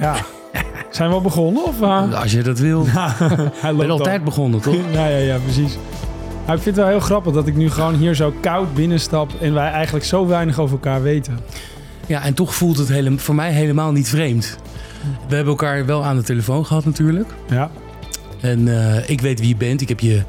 Ja. Zijn we al begonnen? Of, uh? Als je dat wil. Hij Ik ben altijd begonnen, toch? ja, ja, ja, precies. Maar ik vind het wel heel grappig dat ik nu gewoon hier zo koud binnenstap... en wij eigenlijk zo weinig over elkaar weten. Ja, en toch voelt het hele, voor mij helemaal niet vreemd. We hebben elkaar wel aan de telefoon gehad natuurlijk. Ja. En eh, ik weet wie je bent. Ik heb je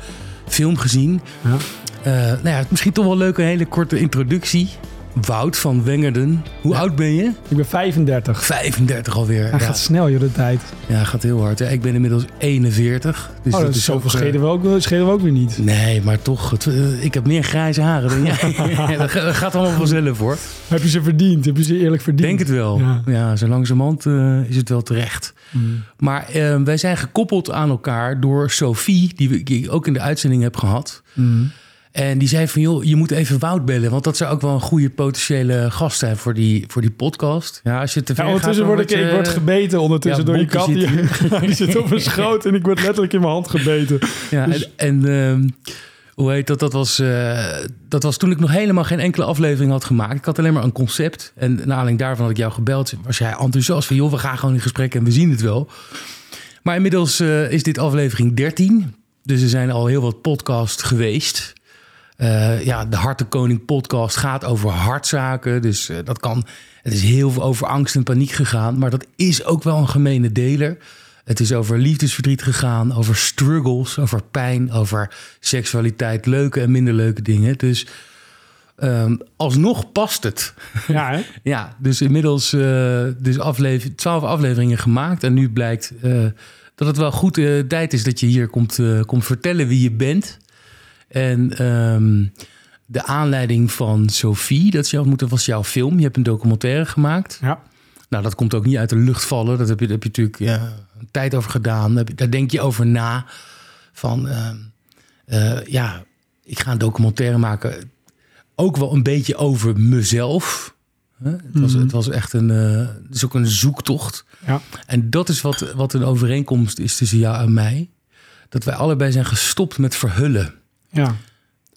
film gezien. Ja. Eh, nou ja, misschien toch wel leuk een hele korte introductie. Wout van Wengerden. Hoe Ja. oud ben je? Ik ben 35. 35 alweer. Hij ja. gaat snel, joh, de tijd. ja, gaat heel hard. Ja, ik ben inmiddels 41. Dus oh, dat is zoveel schelen we, ook, schelen we ook weer niet. Nee, maar toch. Het, eh, ik heb meer grijze haren dan jij. dat ga- dat gaat allemaal vanzelf hoor. Heb je ze verdiend? Heb je ze eerlijk verdiend? Denk het wel. Ja. Ja, zo langzamerhand eh, is het wel terecht. Mm. Maar eh, wij zijn gekoppeld aan elkaar door Sophie, die, we, die ik ook in de uitzending heb gehad. Mm. En die zei van, joh, je moet even Wout bellen. Want dat zou ook wel een goede potentiële gast zijn voor die, voor die podcast. Ja, als je te ver Ja, ondertussen gaat, word ik, ik word gebeten ondertussen Ja, door die kat. Die, zit die zit op mijn schoot en ik word letterlijk in mijn hand gebeten. Ja, Dus- en, en ehm, hoe heet dat? Dat was, eh, dat was toen ik nog helemaal geen enkele aflevering had gemaakt. Ik had alleen maar een concept. En naar aanleiding daarvan had ik jou gebeld. Was jij enthousiast van, joh, we gaan gewoon in gesprek en we zien het wel. Maar inmiddels eh, is dit aflevering 13. Dus er zijn al heel wat podcasts geweest. Eh, ja, de Hartenkoning podcast gaat over hartzaken. Dus eh, dat kan. Het is heel veel over angst en paniek gegaan. Maar dat is ook wel een gemene deler. Het is over liefdesverdriet gegaan, over struggles, over pijn, over seksualiteit, leuke en minder leuke dingen. Dus ehm, alsnog past het. Ja, hè? Ja, dus inmiddels eh dus aflever, 12 afleveringen gemaakt. En nu blijkt dat het wel goed tijd is dat je hier komt, komt vertellen wie je bent. En ehm, de aanleiding van Sophie, dat is jouw, moet- dat was jouw film. Je hebt een documentaire gemaakt. Ja. Nou, dat komt ook niet uit de lucht vallen. Dat heb je, daar heb je natuurlijk ja, een tijd over gedaan. Daar, denk je over na. Van, ehm, eh, ja, ik ga een documentaire maken. Ook wel een beetje over mezelf. Het, was, Mhm. het was echt een, eh, het is ook een zoektocht. Ja. En dat is wat, wat een overeenkomst is tussen jou en mij. Dat wij allebei zijn gestopt met verhullen. Ja.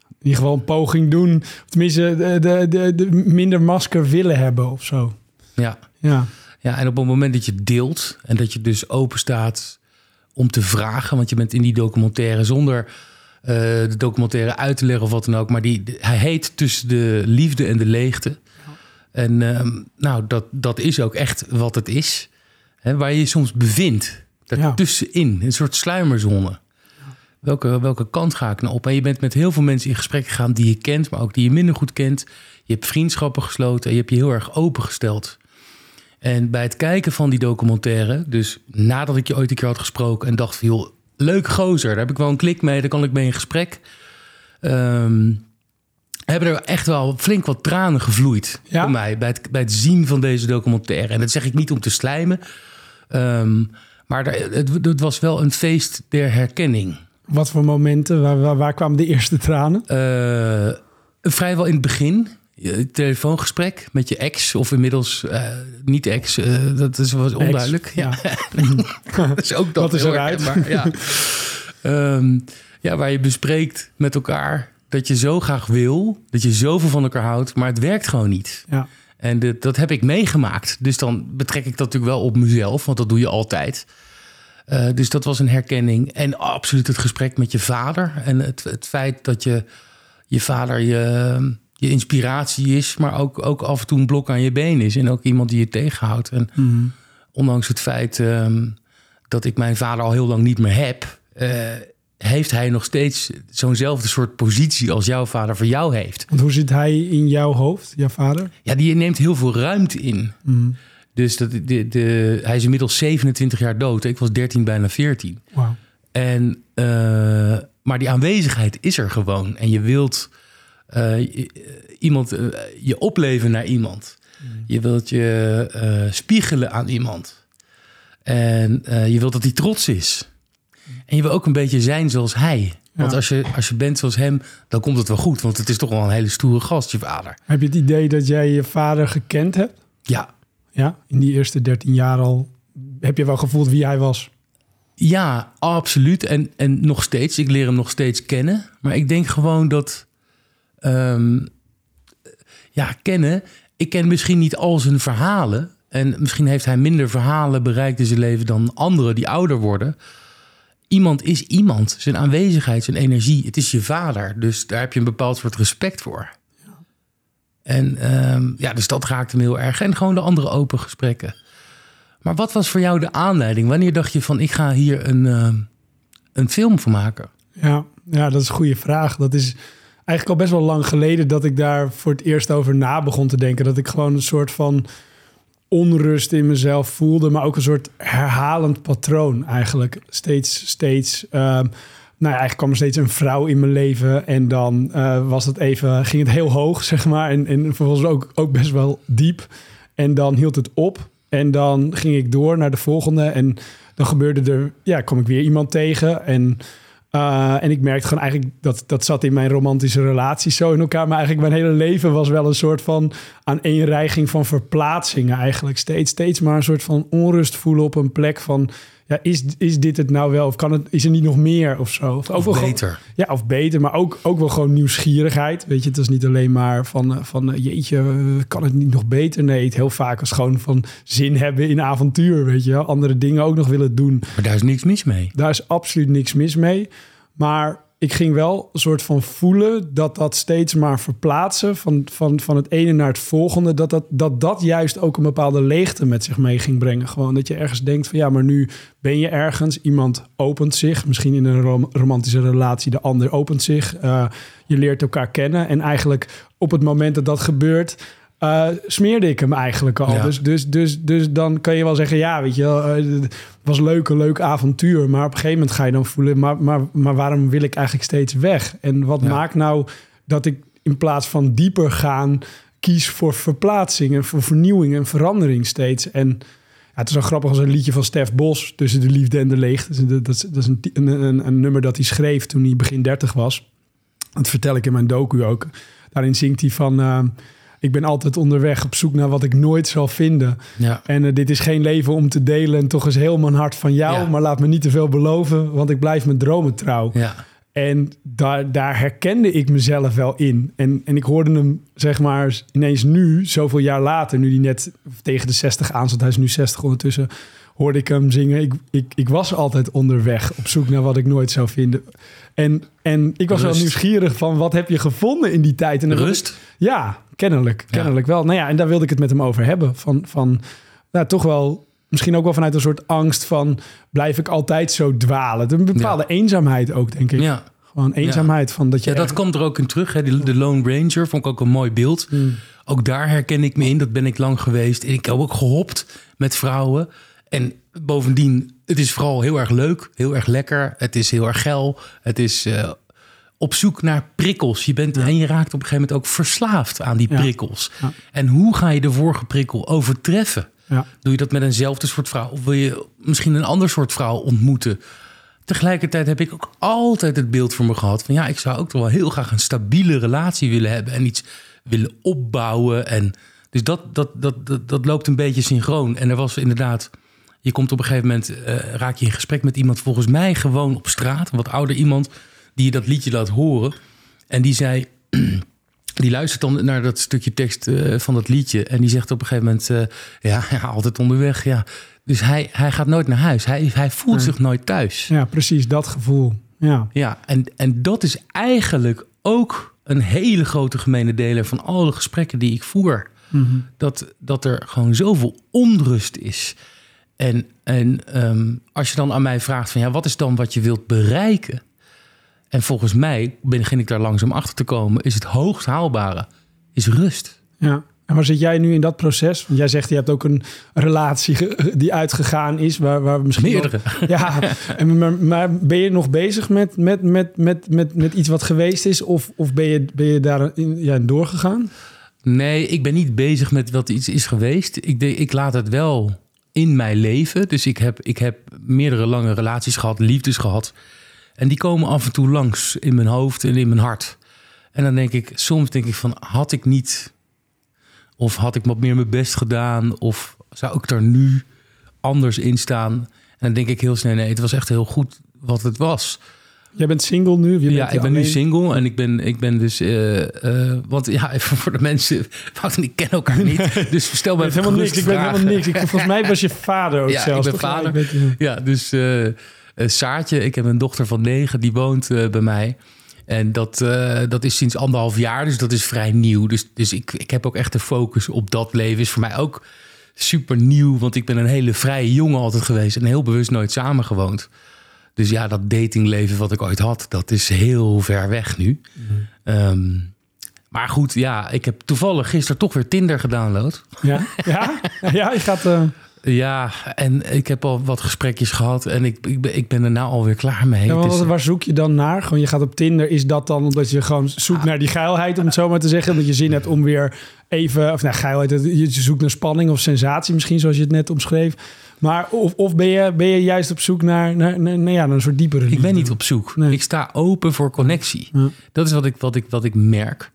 In ieder geval een poging doen. Tenminste, de, de, de, de minder masker willen hebben of zo. Ja. Ja. Ja, en op het moment dat je deelt en dat je dus open staat om te vragen, want je bent in die documentaire zonder eh, de documentaire uit te leggen of wat dan ook, maar die, hij heet tussen de liefde en de leegte. En ehm, nou, dat, dat is ook echt wat het is, hè, waar je je soms bevindt, daartussenin, een soort sluimerzone. Welke, welke kant ga ik nou op? En je bent met heel veel mensen in gesprek gegaan die je kent, maar ook die je minder goed kent. Je hebt vriendschappen gesloten en je hebt je heel erg opengesteld. En bij het kijken van die documentaire, dus nadat ik je ooit een keer had gesproken en dacht van joh, leuk gozer, daar heb ik wel een klik mee, daar kan ik mee in gesprek. ehm, hebben er echt wel flink wat tranen gevloeid Ja? voor mij bij het, bij het zien van deze documentaire. En dat zeg ik niet om te slijmen, ehm, maar het, het was wel een feest der herkenning. Wat voor momenten? Waar, waar, waar kwamen de eerste tranen? Eh, vrijwel in het begin. Je telefoongesprek met je ex, of inmiddels eh, niet ex, eh, dat is, was onduidelijk. Ja. dat is ook dat. Wat is eruit? Ja. Ehm, ja, waar je bespreekt met elkaar dat je zo graag wil, dat je zoveel van elkaar houdt, maar het werkt gewoon niet. Ja. En dat heb ik meegemaakt. Dus dan betrek ik dat natuurlijk wel op mezelf, want dat doe je altijd. Eh, dus dat was een herkenning. En absoluut het gesprek met je vader. En het, het feit dat je, je vader je, je inspiratie is, maar ook, ook af en toe een blok aan je been is. En ook iemand die je tegenhoudt. En Mhm. ondanks het feit ehm, dat ik mijn vader al heel lang niet meer heb, eh, heeft hij nog steeds zo'nzelfde soort positie als jouw vader voor jou heeft. Want hoe zit hij in jouw hoofd, jouw vader? Ja, die neemt heel veel ruimte in. Mhm. Dus dat, de, de, hij is inmiddels 27 jaar dood. Ik was 13, bijna 14. Wauw. En, eh, maar die aanwezigheid is er gewoon. En je wilt eh, je- iemand, eh, je opleven naar iemand. Je wilt je eh, spiegelen aan iemand. En eh, je wilt dat hij trots is. En je wil ook een beetje zijn zoals hij. Want Ja. als, je, als je bent zoals hem, dan komt het wel goed. Want het is toch wel een hele stoere gast, je vader. Heb je het idee dat jij je vader gekend hebt? Ja, Ja, in die eerste 13 jaar al. Heb je wel gevoeld wie hij was? Ja, absoluut. En, en nog steeds. Ik leer hem nog steeds kennen. Maar ik denk gewoon dat... ehm, ja, kennen. Ik ken misschien niet al zijn verhalen. En misschien heeft hij minder verhalen bereikt in zijn leven dan anderen die ouder worden. Iemand is iemand. Zijn aanwezigheid, zijn energie. Het is je vader. Dus daar heb je een bepaald soort respect voor. En ehm, ja, dus dat raakte me heel erg. En gewoon de andere open gesprekken. Maar wat was voor jou de aanleiding? Wanneer dacht je van ik ga hier een, ehm, een film van maken? Ja, ja, dat is een goede vraag. Dat is eigenlijk al best wel lang geleden dat ik daar voor het eerst over na begon te denken. Dat ik gewoon een soort van onrust in mezelf voelde, maar ook een soort herhalend patroon eigenlijk. Steeds, steeds. Uh, nou ja, eigenlijk kwam er steeds een vrouw in mijn leven en dan uh, was het even, ging het heel hoog, zeg maar, en, en vervolgens ook, ook best wel diep. En dan hield het op en dan ging ik door naar de volgende en dan gebeurde er, ja, kwam ik weer iemand tegen en uh, en ik merkte gewoon eigenlijk dat dat zat in mijn romantische relaties zo in elkaar. Maar eigenlijk mijn hele leven was wel een soort van aaneenreiging van verplaatsingen eigenlijk. Steeds, steeds maar een soort van onrust voelen op een plek van... Ja, is, is dit het nou wel? Of kan het, is er niet nog meer of zo? Of, of beter. ja, of beter. Maar ook, ook wel gewoon nieuwsgierigheid. Weet je, het is niet alleen maar van, van jeetje, kan het niet nog beter? Nee, het heel vaak is gewoon van zin hebben in avontuur. Weet je, andere dingen ook nog willen doen. Maar daar is niks mis mee. Daar is absoluut niks mis mee. Maar ik ging wel een soort van voelen dat dat steeds maar verplaatsen van, van, van het ene naar het volgende, dat dat, dat dat juist ook een bepaalde leegte met zich mee ging brengen. Gewoon dat je ergens denkt van ja, maar nu ben je ergens, iemand opent zich, misschien in een romantische relatie, de ander opent zich, uh, je leert elkaar kennen en eigenlijk op het moment dat dat gebeurt, uh, smeerde ik hem eigenlijk al. Dus, dus, dus, dus dan kan je wel zeggen, ja, weet je, uh, het was leuk, een leuk avontuur. Maar op een gegeven moment ga je dan voelen, maar, maar, maar waarom wil ik eigenlijk steeds weg? En wat maakt nou dat ik in plaats van dieper gaan kies voor verplaatsing en voor vernieuwing en verandering steeds? En ja, het is wel grappig als een liedje van Stef Bos, Tussen de Liefde en de Leegte. Dat is, dat is, een, een, een, nummer dat hij schreef toen hij begin 30 was. Dat vertel ik in mijn docu ook. Daarin zingt hij van... Uh, ik ben altijd onderweg op zoek naar wat ik nooit zal vinden. Ja. En uh, dit is geen leven om te delen. En toch is heel mijn hart van jou. Ja. Maar laat me niet te veel beloven, want ik blijf mijn dromen trouw. Ja. En daar, daar herkende ik mezelf wel in. En, en ik hoorde hem, zeg maar, ineens nu, zoveel jaar later, nu hij net tegen de 60 aan zat, hij is nu 60 ondertussen, hoorde ik hem zingen. Ik, ik, ik was altijd onderweg op zoek naar wat ik nooit zou vinden. En, en ik was Rust. wel nieuwsgierig van wat heb je gevonden in die tijd? En Rust? ja, kennelijk. Kennelijk wel. Nou ja, en daar wilde ik het met hem over hebben. Van, van nou, toch wel, misschien ook wel vanuit een soort angst van... blijf ik altijd zo dwalen? Een bepaalde ja. eenzaamheid ook, denk ik. Ja. Gewoon eenzaamheid ja. van dat je... Ja, dat komt er ook in terug. Hè? De, de Lone Ranger vond ik ook een mooi beeld. Mm. Ook daar herken ik me in. Dat ben ik lang geweest. En ik heb ook gehopt met vrouwen. En bovendien, het is vooral heel erg leuk. Heel erg lekker. Het is heel erg geil. Het is... Uh, op zoek naar prikkels. Je bent, ja. En je raakt op een gegeven moment ook verslaafd aan die prikkels. Ja. En hoe ga je de vorige prikkel overtreffen? Doe je dat met eenzelfde soort vrouw? Of wil je misschien een ander soort vrouw ontmoeten? Tegelijkertijd heb ik ook altijd het beeld voor me gehad... van ja, ik zou ook wel heel graag een stabiele relatie willen hebben... en iets willen opbouwen. En dus dat, dat, dat, dat, dat loopt een beetje synchroon. En er was inderdaad... Je komt op een gegeven moment, uh, raak je in gesprek met iemand... volgens mij gewoon op straat, een wat ouder iemand die je dat liedje laat horen. En die zei, die luistert dan naar dat stukje tekst uh, van dat liedje. En die zegt op een gegeven moment, uh, ja, ja, altijd onderweg. Ja. Dus hij, hij gaat nooit naar huis. Hij, hij voelt ja. zich nooit thuis. Ja, precies, dat gevoel. Ja, ja en, en dat is eigenlijk ook een hele grote gemene deler van al de gesprekken die ik voer. Mm -hmm. dat, dat er gewoon zoveel onrust is. En, en um, als je dan aan mij vraagt van ja, wat is dan wat je wilt bereiken? En volgens mij begin ik daar langzaam achter te komen. Is het hoogst haalbare is rust. Ja. En waar zit jij nu in dat proces? Want jij zegt je hebt ook een relatie die uitgegaan is, waar, waar misschien meerdere. Ja. En, maar, maar, ben je nog bezig met, met, met, met, met, met iets wat geweest is, of, of ben je, ben je daar in, ja, doorgegaan? Nee, ik ben niet bezig met wat iets is geweest. Ik, de, ik laat het wel in mijn leven. Dus ik heb, ik heb meerdere lange relaties gehad, liefdes gehad. En die komen af en toe langs in mijn hoofd en in mijn hart. En dan denk ik, soms denk ik van, had ik niet... Of had ik wat meer mijn best gedaan? Of zou ik er nu anders in staan? En dan denk ik heel snel, nee, het was echt heel goed wat het was. Jij bent single nu? Je ja, bent ik ben nu single en ik ben, ik ben dus... eh, want ja, even voor de mensen... Wout en ik kennen elkaar niet. Dus stel even helemaal niks. Ik weet vragen. helemaal niks. Ik, volgens mij was je vader ook Ja, ik ben vader. ik Ja, dus eh, Saartje, ik heb een dochter van negen, die woont eh, bij mij. En dat, eh, dat is sinds anderhalf jaar, dus dat is vrij nieuw. Dus, dus ik, ik heb ook echt de focus op dat leven. Is voor mij ook super nieuw, want ik ben een hele vrije jongen altijd geweest... en heel bewust nooit samengewoond. Dus ja, dat datingleven wat ik ooit had, dat is heel ver weg nu. Ehm, maar goed, ja, ik heb toevallig gisteren toch weer Tinder gedownload. ja? Ja? Ja, je gaat... eh, Ja, en ik heb al wat gesprekjes gehad en ik, ik, ben, ik ben er nou alweer klaar mee. ja, maar wat- waar zoek je dan naar? Gewoon, je gaat op Tinder. Is dat dan omdat je gewoon zoekt naar die geilheid, om het zo maar te zeggen? Dat je zin hebt om weer even... Of nou, geilheid, je zoekt naar spanning of sensatie misschien, zoals je het net omschreef. Maar of, of ben, je, ben je juist op zoek naar, naar, naar, naar ja, naar een soort diepere Ik ben niet op zoek. Nee. Ik sta open voor connectie. Ja. Dat is wat ik, wat, ik, wat ik merk.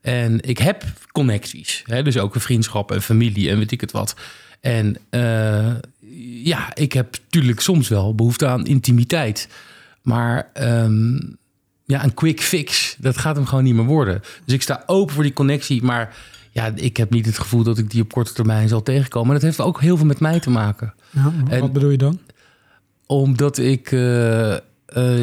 En ik heb connecties. Hè? Dus ook een vriendschap en familie en weet ik het wat. En eh, ja, ik heb natuurlijk soms wel behoefte aan intimiteit. Maar ehm, ja, een quick fix, dat gaat hem gewoon niet meer worden. Dus ik sta open voor die connectie. Maar ja, ik heb niet het gevoel dat ik die op korte termijn zal tegenkomen. En dat heeft ook heel veel met mij te maken. Ja, En- wat bedoel je dan? Omdat ik eh, eh,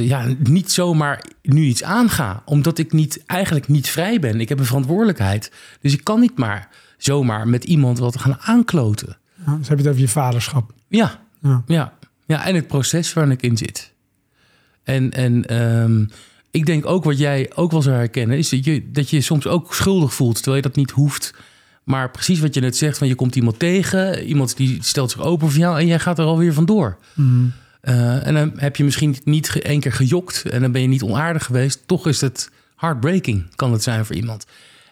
ja, niet zomaar nu iets aanga. Omdat ik niet, eigenlijk niet vrij ben. Ik heb een verantwoordelijkheid. Dus ik kan niet maar zomaar met iemand wat gaan aankloten. Ja, dus heb je het over je vaderschap. Ja, Ja. ja. ja en het proces waarin ik in zit. En, en ehm, ik denk ook wat jij ook wel zou herkennen... is dat je, dat je soms ook schuldig voelt... terwijl je dat niet hoeft. Maar precies wat je net zegt... van je komt iemand tegen... iemand die stelt zich open voor jou... en jij gaat er alweer vandoor. Mhm. Eh, en dan heb je misschien niet één keer gejokt en dan ben je niet onaardig geweest. Toch is het heartbreaking, kan het zijn voor iemand.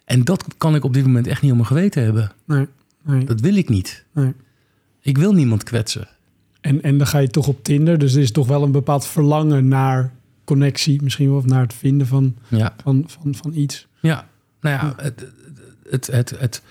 En dat kan ik op dit moment echt niet op mijn geweten hebben. Nee, nee, Dat wil ik niet. nee. Ik wil niemand kwetsen. En, en dan ga je toch op Tinder. Dus er is toch wel een bepaald verlangen naar connectie. Misschien wel of naar het vinden van, Ja, van, van, van iets. ja. nou ja, het, het, het, het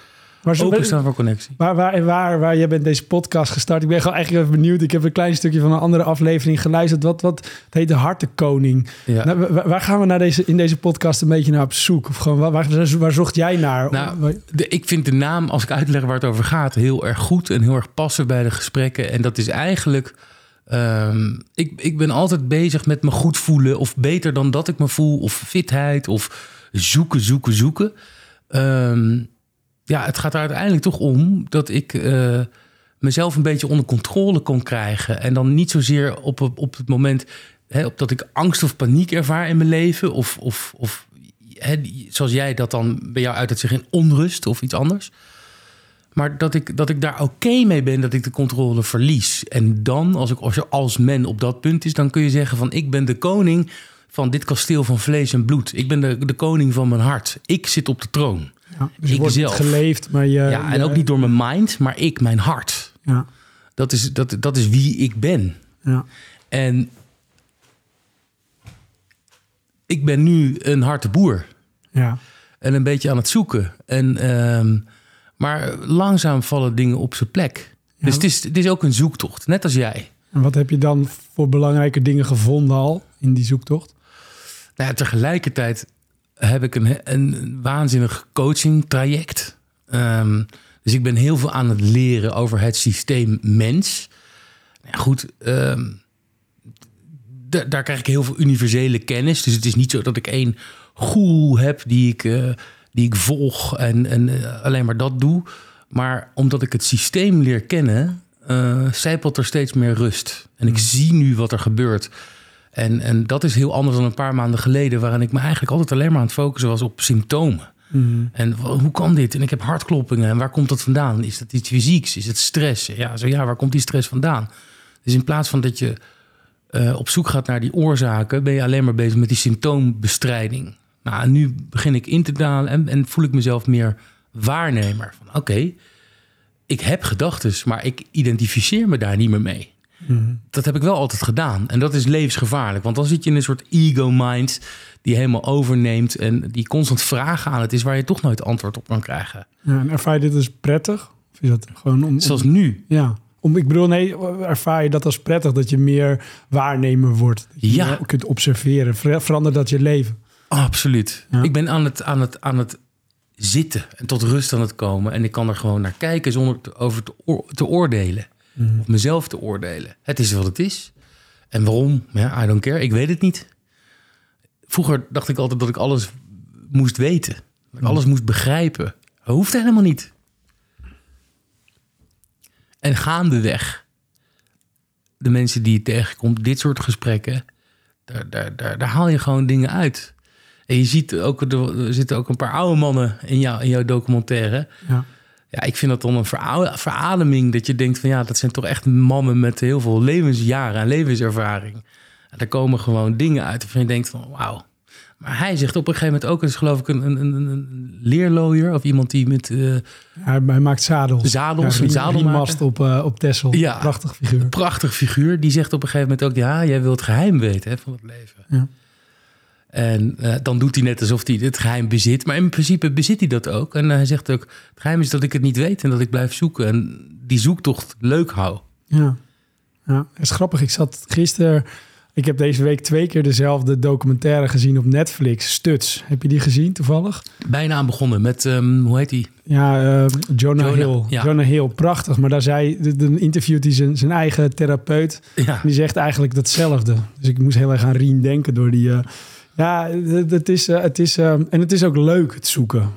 Maar zo, openstaan voor connectie. waar, waar, waar, waar jij bent deze podcast gestart. Ik ben gewoon eigenlijk even benieuwd. Ik heb een klein stukje van een andere aflevering geluisterd. Wat, wat het heet de Hartenkoning. Ja. Nou, waar, gaan we naar deze, in deze podcast een beetje naar op zoek? Of gewoon, waar, waar, zocht jij naar? Nou, de, ik vind de naam, als ik uitleg waar het over gaat, heel erg goed en heel erg passen bij de gesprekken. En dat is eigenlijk. ehm, ik, ik ben altijd bezig met me goed voelen, of beter dan dat ik me voel, of fitheid, of zoeken, zoeken, zoeken. Ehm, ja, het gaat er uiteindelijk toch om dat ik eh, mezelf een beetje onder controle kon krijgen. En dan niet zozeer op, op het moment hè, op dat ik angst of paniek ervaar in mijn leven, of, of, of hè, zoals jij dat dan bij jou uit zich in onrust of iets anders. Maar dat ik, dat ik daar oké mee ben dat ik de controle verlies. En dan, als, ik, als je als men op dat punt is, dan kun je zeggen van ik ben de koning van dit kasteel van vlees en bloed. Ik ben de, de koning van mijn hart. Ik zit op de troon. Ja, dus ik wordt zelf. geleefd, maar je... ja, en je- ook niet door mijn mind, maar ik, mijn hart. Ja, Dat is, dat, dat is wie ik ben. ja, En ik ben nu een harte boer. ja. En een beetje aan het zoeken. En, ehm, maar langzaam vallen dingen op zijn plek. Ja. Dus het is, het is ook een zoektocht, net als jij. En wat heb je dan voor belangrijke dingen gevonden al in die zoektocht? Nou, ja, tegelijkertijd heb ik een, een waanzinnig coaching traject. Ehm, dus ik ben heel veel aan het leren over het systeem mens. Nou ja, goed, ehm, da- daar krijg ik heel veel universele kennis. Dus het is niet zo dat ik één goel heb die ik, eh, die ik volg en, en eh, alleen maar dat doe. Maar omdat ik het systeem leer kennen, eh zijpelt er steeds meer rust. En ik zie nu wat er gebeurt. En, en dat is heel anders dan een paar maanden geleden, waarin ik me eigenlijk altijd alleen maar aan het focussen was op symptomen. En wa- hoe kan dit? En ik heb hartkloppingen. En waar komt dat vandaan? Is dat iets fysieks? Is het stress? Ja, zo ja, waar komt die stress vandaan? Dus in plaats van dat je eh, op zoek gaat naar die oorzaken, ben je alleen maar bezig met die symptoombestrijding. Nou, en nu begin ik in te dalen en, en voel ik mezelf meer waarnemer. Van oké, ik heb gedachten, maar ik identificeer me daar niet meer mee. Dat heb ik wel altijd gedaan. En dat is levensgevaarlijk. Want dan zit je in een soort ego-mind die helemaal overneemt en die constant vragen aan het is waar je toch nooit antwoord op kan krijgen. Ja, en ervaar je dit dus prettig? Of is dat gewoon om... om- Zoals nu. ja, Om, ik bedoel, nee, ervaar je dat als prettig dat je meer waarnemer wordt? Dat je Ja. kunt observeren. Ver- Verandert dat je leven? Absoluut. Ja. Ik ben aan het, aan, het, aan het zitten en tot rust aan het komen. En ik kan er gewoon naar kijken zonder te, over te, oor- te oordelen. Of mezelf te oordelen. Het is wat het is. En waarom? Ja, I don't care. Ik weet het niet. Vroeger dacht ik altijd dat ik alles moest weten. Dat ik alles moest begrijpen. Dat hoeft helemaal niet. En gaandeweg, de mensen die je tegenkomt, dit soort gesprekken, daar, daar, daar, daar haal je gewoon dingen uit. En je ziet ook, er zitten ook een paar oude mannen in, jou, in jouw documentaire. Ja. Ja, ik vind dat dan een vera- verademing dat je denkt van ja, dat zijn toch echt mannen met heel veel levensjaren en levenservaring. En daar komen gewoon dingen uit waarvan je denkt van wauw. Maar hij zegt op een gegeven moment ook, het is geloof ik een, een, een, een leerlooier of iemand die met eh, Hij, hij maakt zadels. zadels, Ja, riemmast op, eh op Texel. Ja. Prachtig figuur. prachtig figuur. Die zegt op een gegeven moment ook: Ja, jij wilt het geheim weten hè, van het leven. Ja. En eh, dan doet hij net alsof hij het geheim bezit. Maar in principe bezit hij dat ook. En hij zegt ook: Het geheim is dat ik het niet weet en dat ik blijf zoeken. En die zoektocht leuk hou. Ja. ja, dat is grappig. Ik zat gisteren... Ik heb deze week twee keer dezelfde documentaire gezien op Netflix. Stuts. Heb je die gezien toevallig? Bijna aan begonnen met, ehm, hoe heet die? Ja, eh, Jonah, Jonah, Hill. ja. Jonah Hill, prachtig. Maar daar zei, dan interviewt hij zijn, zijn eigen therapeut. Ja, En die zegt eigenlijk datzelfde. Dus ik moest heel erg aan Rien denken door die... eh, ja, het, het is, eh, het is, eh, en het is ook leuk, het zoeken.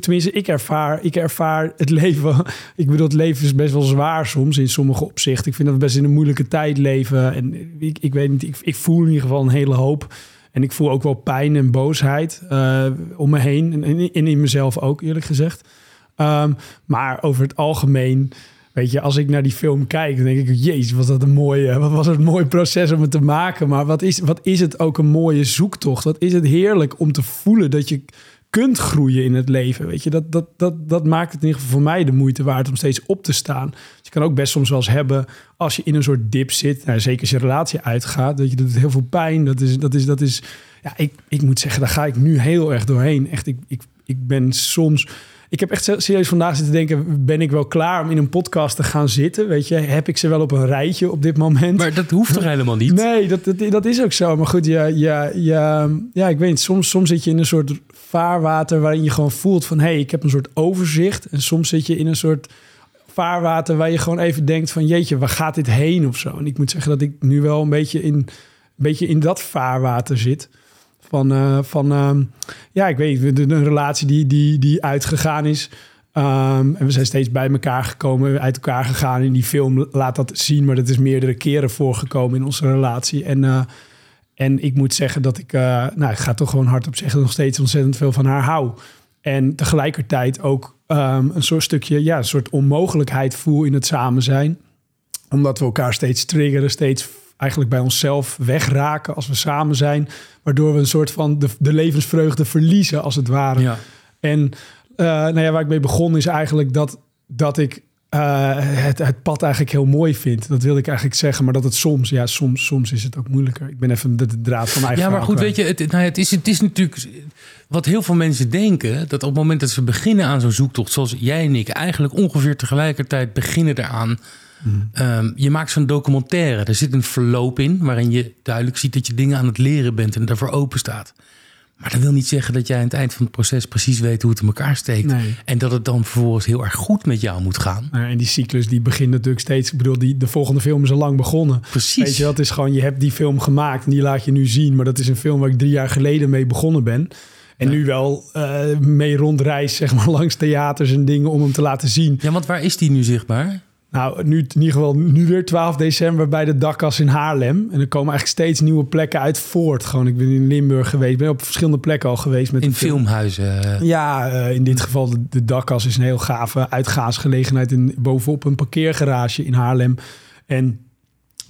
Tenminste, ik ervaar, ik ervaar het leven... Ik bedoel, het leven is best wel zwaar soms in sommige opzichten. Ik vind dat we best in een moeilijke tijd leven. En ik, ik weet niet, ik, ik voel in ieder geval een hele hoop. En ik voel ook wel pijn en boosheid eh, om me heen. En, en in- in mezelf ook, eerlijk gezegd. Ehm, maar over het algemeen, weet je, als ik naar die film kijk, dan denk ik, jezus, was dat een mooie, wat was het een mooi proces om het te maken. Maar wat is, wat is het ook een mooie zoektocht? Wat is het heerlijk om te voelen dat je kunt groeien in het leven. Weet je, dat, dat, dat, dat maakt het in ieder geval voor mij de moeite waard om steeds op te staan. Dus je kan ook best soms wel eens hebben als je in een soort dip zit. Nou, zeker als je relatie uitgaat. Dat je doet heel veel pijn. Dat is, dat is, dat is. Ja, ik, ik moet zeggen, daar ga ik nu heel erg doorheen. Echt, ik, ik, ik ben soms. Ik heb echt serieus vandaag zitten denken: ben ik wel klaar om in een podcast te gaan zitten? Weet je, heb ik ze wel op een rijtje op dit moment? Maar dat hoeft toch helemaal niet? Nee, dat, dat, dat is ook zo. Maar goed, ja, ja, ja, ja, ik weet niet. Soms, soms zit je in een soort vaarwater waarin je gewoon voelt van... hé, hey, ik heb een soort overzicht. En soms zit je in een soort vaarwater waar je gewoon even denkt van... jeetje, waar gaat dit heen of zo? En ik moet zeggen dat ik nu wel een beetje in, een beetje in dat vaarwater zit. Van, eh, van ehm, ja, ik weet een relatie die, die, die uitgegaan is... Ehm, en we zijn steeds bij elkaar gekomen, uit elkaar gegaan. In die film laat dat zien, maar dat is meerdere keren voorgekomen in onze relatie. En, eh, en ik moet zeggen dat ik, eh, nou, ik ga toch gewoon hardop zeggen, nog steeds ontzettend veel van haar hou. En tegelijkertijd ook ehm, een soort stukje, ja, een soort onmogelijkheid voel in het samen zijn. Omdat we elkaar steeds triggeren, steeds eigenlijk bij onszelf wegraken als we samen zijn. Waardoor we een soort van de, de levensvreugde verliezen, als het ware. Ja. En eh, nou ja, waar ik mee begon is eigenlijk dat, dat ik eh, het, het pad eigenlijk heel mooi vind. Dat wil ik eigenlijk zeggen. Maar dat het soms, ja, soms, soms is het ook moeilijker. Ik ben even de, de draad van eigen Ja, maar goed, weet je, het, nou, ja, het, is, het is natuurlijk wat heel veel mensen denken: dat op het moment dat ze beginnen aan zo'n zoektocht, zoals jij en ik, eigenlijk ongeveer tegelijkertijd beginnen eraan. Ehm, je maakt zo'n documentaire, er zit een verloop in waarin je duidelijk ziet dat je dingen aan het leren bent en daarvoor open staat. Maar dat wil niet zeggen dat jij aan het eind van het proces precies weet hoe het in elkaar steekt. Nee. En dat het dan vervolgens heel erg goed met jou moet gaan. Nou ja, en die cyclus die begint natuurlijk steeds. Ik bedoel, die, de volgende film is al lang begonnen. Precies. Weet je, dat is gewoon, je hebt die film gemaakt en die laat je nu zien. Maar dat is een film waar ik drie jaar geleden mee begonnen ben. En nu wel eh, mee rondreis, zeg maar, langs theaters en dingen om hem te laten zien. Ja, want waar is die nu zichtbaar? Nou, nu in ieder geval nu weer 12 december bij de Dakkas in Haarlem. En er komen eigenlijk steeds nieuwe plekken uit voort. Gewoon, ik ben in Limburg geweest, ben op verschillende plekken al geweest met In film. filmhuizen. Ja, eh, in dit geval de, de Dakkas is een heel gave uitgaansgelegenheid in, bovenop een parkeergarage in Haarlem. En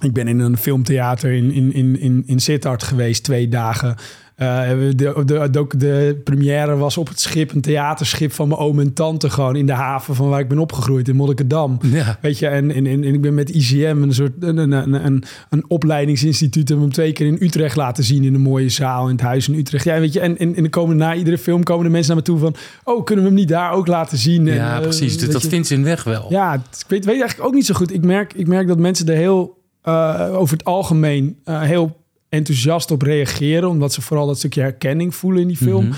Ik ben in een filmtheater in, in, in, in, in Sittard geweest, twee dagen. Uh, de, de, de, de, première was op het schip, een theaterschip van mijn oom en tante, gewoon in de haven van waar ik ben opgegroeid, in Monnikendam. Ja. Weet je, en, en, en, ik ben met ICM, een soort een, een, een, een opleidingsinstituut, hem twee keer in Utrecht laten zien in een mooie zaal in het huis in Utrecht. Ja, weet je, en, en, en komen na iedere film komen de mensen naar me toe van, oh, kunnen we hem niet daar ook laten zien? Ja, en, precies. Dus dat vindt ze in weg wel. Ja, ik weet, weet eigenlijk ook niet zo goed. Ik merk, ik merk dat mensen er heel uh, over het algemeen uh, heel enthousiast op reageren. Omdat ze vooral dat stukje herkenning voelen in die film. -hmm.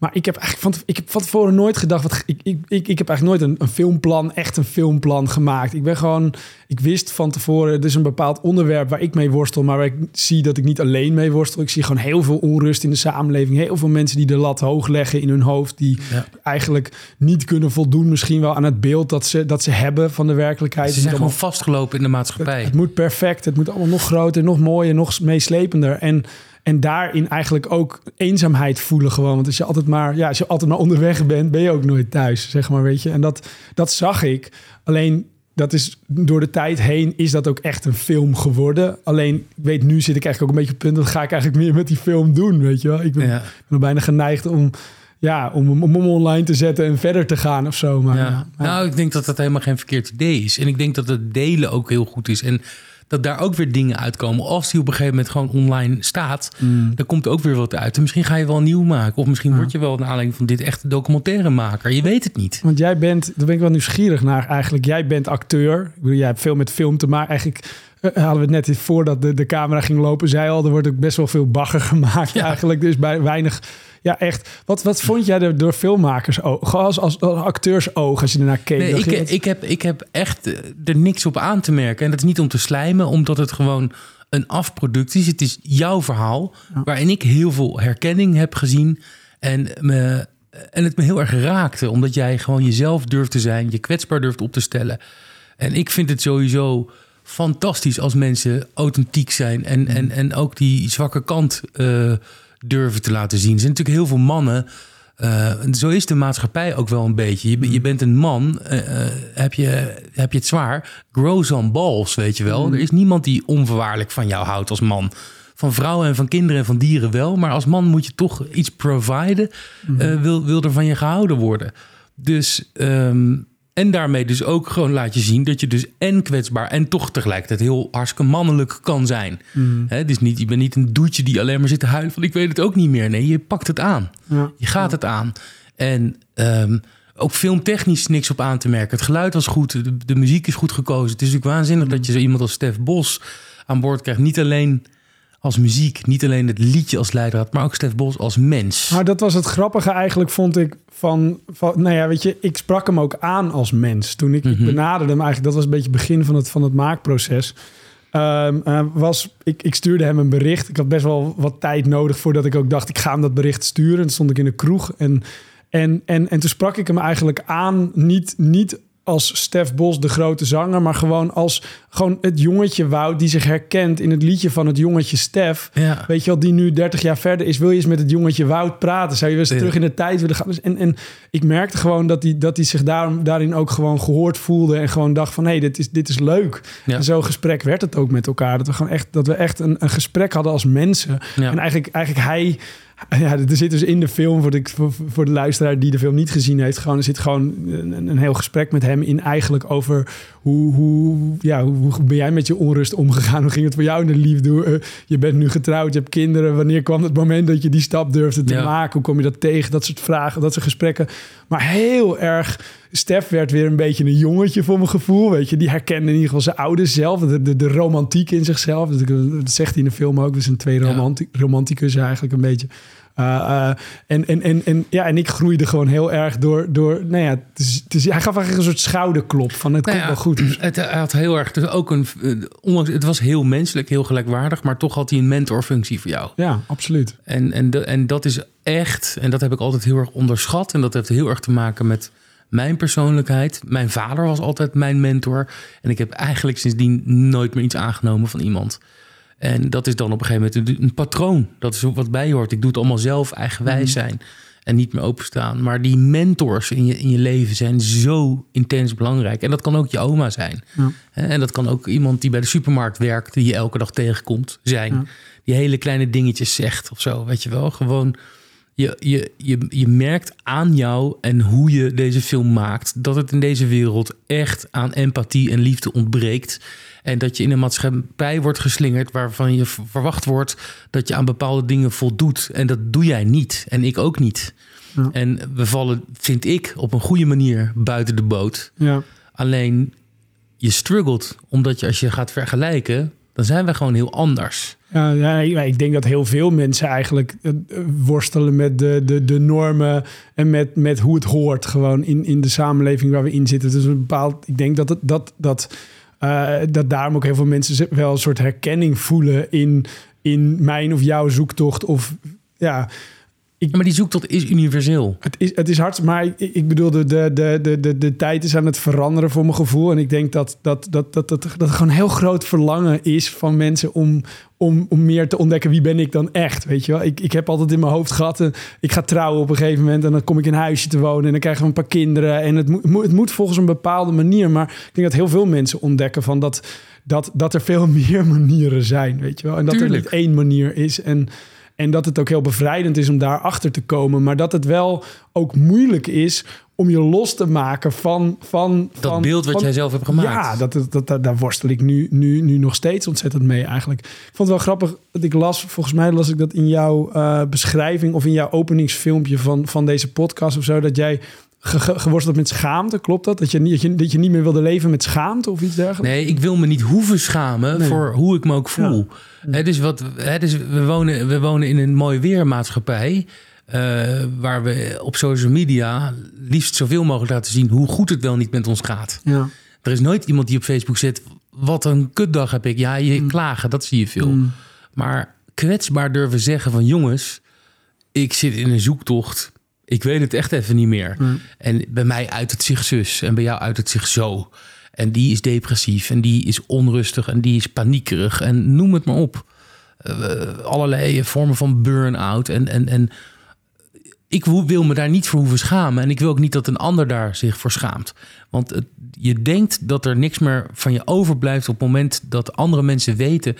Maar ik heb eigenlijk van, ik heb van tevoren nooit gedacht. Wat, ik, ik, ik, ik heb eigenlijk nooit een, een filmplan, echt een filmplan gemaakt. Ik ben gewoon, ik wist van tevoren, er is een bepaald onderwerp waar ik mee worstel, maar waar ik zie dat ik niet alleen mee worstel. Ik zie gewoon heel veel onrust in de samenleving. Heel veel mensen die de lat hoog leggen in hun hoofd, die ja. eigenlijk niet kunnen voldoen, misschien wel aan het beeld dat ze, dat ze hebben van de werkelijkheid. Ze zijn gewoon vastgelopen in de maatschappij. Het, het moet perfect, het moet allemaal nog groter, nog mooier, nog meeslepender. En en daarin eigenlijk ook eenzaamheid voelen gewoon. Want als je altijd maar, ja, als je altijd maar onderweg bent, ben je ook nooit thuis, zeg maar, weet je. En dat, dat zag ik. Alleen dat is door de tijd heen is dat ook echt een film geworden. Alleen, ik weet, nu zit ik eigenlijk ook een beetje op het punt... dat ga ik eigenlijk meer met die film doen, weet je wel. Ik ben, ja. ben bijna geneigd om, ja, om, om hem online te zetten en verder te gaan of zo. Maar, ja. ja. Nou, ik denk dat dat helemaal geen verkeerd idee is. En ik denk dat het delen ook heel goed is. En dat daar ook weer dingen uitkomen. Als die op een gegeven moment gewoon online staat, Mm. dan komt er ook weer wat uit. En misschien ga je wel nieuw maken. Of misschien word je wel naar aanleiding van dit echt documentairemaker. Je weet het niet. Want jij bent, daar ben ik wel nieuwsgierig naar eigenlijk. Jij bent acteur. Ik bedoel, jij hebt veel met film te maken. Eigenlijk hadden we het net voordat de, de camera ging lopen, zei al, er wordt ook best wel veel bagger gemaakt eigenlijk. Dus bij weinig ja, echt. Wat, wat vond jij er door filmmakers oog, als, als, als acteurs oog, als je ernaar keek? Nee, ik, ik, heb, ik heb echt eh, er niks op aan te merken. En dat is niet om te slijmen, omdat het gewoon een afproductie is. Het is jouw verhaal, ja. waarin ik heel veel herkenning heb gezien. En, me, en het me heel erg raakte, omdat jij gewoon jezelf durft te zijn, je kwetsbaar durft op te stellen. En ik vind het sowieso fantastisch als mensen authentiek zijn en, en, en ook die zwakke kant uh, durven te laten zien. Er zijn natuurlijk heel veel mannen. Uh, zo is de maatschappij ook wel een beetje. Je, je bent een man, uh, heb, je, heb je het zwaar. Grows on balls, weet je wel. Mm. Er is niemand die onvoorwaardelijk van jou houdt als man. Van vrouwen en van kinderen en van dieren wel. Maar als man moet je toch iets providen. Mm. wil, wil er van je gehouden worden. Dus... Um, en daarmee dus ook gewoon laat je zien dat je dus en kwetsbaar en toch tegelijkertijd heel hartstikke mannelijk kan zijn. Mm. He, dus niet, je bent niet een doetje die alleen maar zit te huilen van ik weet het ook niet meer. Nee, je pakt het aan. Ja. Je gaat ja. het aan. En um, ook filmtechnisch niks op aan te merken. Het geluid was goed, de, de muziek is goed gekozen. Het is natuurlijk waanzinnig mm. dat je zo iemand als Stef Bos aan boord krijgt. Niet alleen als muziek, niet alleen het liedje als leidraad, maar ook Stef Bos als mens. Maar dat was het grappige eigenlijk, vond ik. Van, van nou ja, weet je, ik sprak hem ook aan als mens. Toen ik, mm -hmm. ik benaderde hem eigenlijk, dat was een beetje het begin van het, van het maakproces. Um, uh, was, ik, ik stuurde hem een bericht. Ik had best wel wat tijd nodig voordat ik ook dacht, ik ga hem dat bericht sturen. En toen stond ik in de kroeg en, en, en, en toen sprak ik hem eigenlijk aan, niet, niet als Stef Bos, de grote zanger, maar gewoon als gewoon het jongetje Wout die zich herkent in het liedje van het jongetje Stef. Ja. Weet je wel, die nu 30 jaar verder is. Wil je eens met het jongetje Wout praten? Zou je eens ja. terug in de tijd willen gaan? En, en ik merkte gewoon dat hij dat zich daar, daarin ook gewoon gehoord voelde en gewoon dacht van hé, hey, dit, is, dit is leuk. Ja. En zo'n gesprek werd het ook met elkaar. Dat we gewoon echt, dat we echt een, een gesprek hadden als mensen. En eigenlijk, eigenlijk hij ja, er zit dus in de film, voor de, voor, de luisteraar die de film niet gezien heeft, gewoon, er zit gewoon een, een heel gesprek met hem in eigenlijk over hoe, hoe, ja, hoe ben jij met je onrust omgegaan? Hoe ging het voor jou in de liefde? Uh, je bent nu getrouwd, je hebt kinderen. Wanneer kwam het moment dat je die stap durfde te Ja. maken? Hoe kom je dat tegen? Dat soort vragen, dat soort gesprekken. Maar heel erg... Stef werd weer een beetje een jongetje voor mijn gevoel. Weet je, die herkende in ieder geval zijn ouders zelf. De, de, de romantiek in zichzelf. Dat, zegt hij in de film ook. We zijn twee romanti romanticus eigenlijk een beetje. Uh, uh, en, en, en, en, ja, en ik groeide gewoon heel erg door... door nou ja, het is, het is, hij gaf eigenlijk een soort schouderklop van het Nou komt ja, wel goed. Het had heel erg, dus ook een, eh, ondanks, het was heel menselijk, heel gelijkwaardig, maar toch had hij een mentorfunctie voor jou. Ja, absoluut. En, en, de, en dat is echt, en dat heb ik altijd heel erg onderschat. En dat heeft heel erg te maken met mijn persoonlijkheid. Mijn vader was altijd mijn mentor. En ik heb eigenlijk sindsdien nooit meer iets aangenomen van iemand. En dat is dan op een gegeven moment een, een patroon. Dat is ook wat bij je hoort. Ik doe het allemaal zelf, eigenwijs zijn. en niet meer openstaan. Maar die mentors in je, in je leven zijn zo intens belangrijk. En dat kan ook je oma zijn. Ja. En dat kan ook iemand die bij de supermarkt werkt, die je elke dag tegenkomt, zijn. Ja. Die hele kleine dingetjes zegt of zo, weet je wel. Gewoon, je, je, je, je merkt aan jou en hoe je deze film maakt... dat het in deze wereld echt aan empathie en liefde ontbreekt. En dat je in een maatschappij wordt geslingerd... waarvan je verwacht wordt dat je aan bepaalde dingen voldoet. En dat doe jij niet. En ik ook niet. Ja. En we vallen, vind ik, op een goede manier buiten de boot. Ja. Alleen je struggelt, omdat je als je gaat vergelijken, dan zijn we gewoon heel anders. Ja, ik- denk dat heel veel mensen eigenlijk eh, worstelen met de, de, de normen en met, met hoe het hoort gewoon in, in de samenleving waar we in zitten. Dus een bepaald, ik denk dat het, dat, dat, eh, dat daarom ook heel veel mensen wel een soort herkenning voelen in, in mijn of jouw zoektocht. Of ja, Ja, maar die zoektocht is universeel. het is, het is hard, maar ik, ik bedoel, de, de, de, de, de, de tijd is aan het veranderen voor mijn gevoel. En ik denk dat, dat, dat, dat, dat, dat gewoon een heel groot verlangen is van mensen om, om, om meer te ontdekken wie ben ik dan echt. Weet je wel, ik, ik heb altijd in mijn hoofd gehad, eh, ik ga trouwen op een gegeven moment en dan kom ik in een huisje te wonen en dan krijgen we een paar kinderen. En het moet, het moet- volgens een bepaalde manier. Maar ik denk dat heel veel mensen ontdekken van dat, dat, dat er veel meer manieren zijn. Weet je wel, en dat er niet één manier is. En en dat het ook heel bevrijdend is om daarachter te komen. Maar dat het wel ook moeilijk is om je los te maken van... van Dat van, beeld wat van- jij zelf hebt gemaakt. Ja, dat, dat, dat, daar worstel ik nu, nu, nu nog steeds ontzettend mee eigenlijk. Ik vond het wel grappig dat ik las... Volgens mij las ik dat in jouw eh, beschrijving... of in jouw openingsfilmpje van, van deze podcast of zo... dat jij ge, ge- geworsteld met schaamte. Klopt dat? Dat je, niet, dat, je, dat je niet meer wilde leven met schaamte of iets dergelijks? Nee, ik wil me niet hoeven schamen Nee. voor hoe ik me ook voel. Het is wat, het is, we, wonen, we wonen in een mooi weermaatschappij. eh, waar we op social media liefst zoveel mogelijk laten zien hoe goed het wel niet met ons gaat. Ja. Er is nooit iemand die op Facebook zet. Wat een kutdag heb ik. Ja, je Mm. klagen, dat zie je veel. Mm. Maar kwetsbaar durven zeggen van jongens, ik zit in een zoektocht. Ik weet het echt even niet meer. Mm. En bij mij uit het zich zus en bij jou uit het zich zo. En die is depressief en die is onrustig en die is paniekerig en noem het maar op. Eh, allerlei vormen van burn-out. En, en, en ik wil me daar niet voor hoeven schamen. En ik wil ook niet dat een ander daar zich voor schaamt. Want het- je denkt dat er niks meer van je overblijft op het moment dat andere mensen weten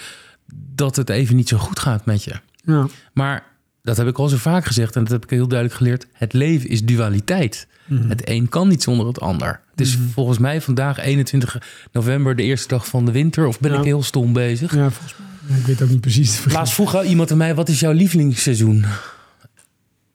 dat het even niet zo goed gaat met je. Ja. Maar dat heb ik al zo vaak gezegd en dat heb ik heel duidelijk geleerd. Het leven is dualiteit. Mhm. Het een kan niet zonder het ander. Het is volgens mij vandaag 21 november, de eerste dag van de winter. Of ben Ja. ik heel stom bezig? Ja, volgens mij. Ik weet ook niet precies. Laatst vroeg al iemand aan mij, wat is jouw lievelingsseizoen?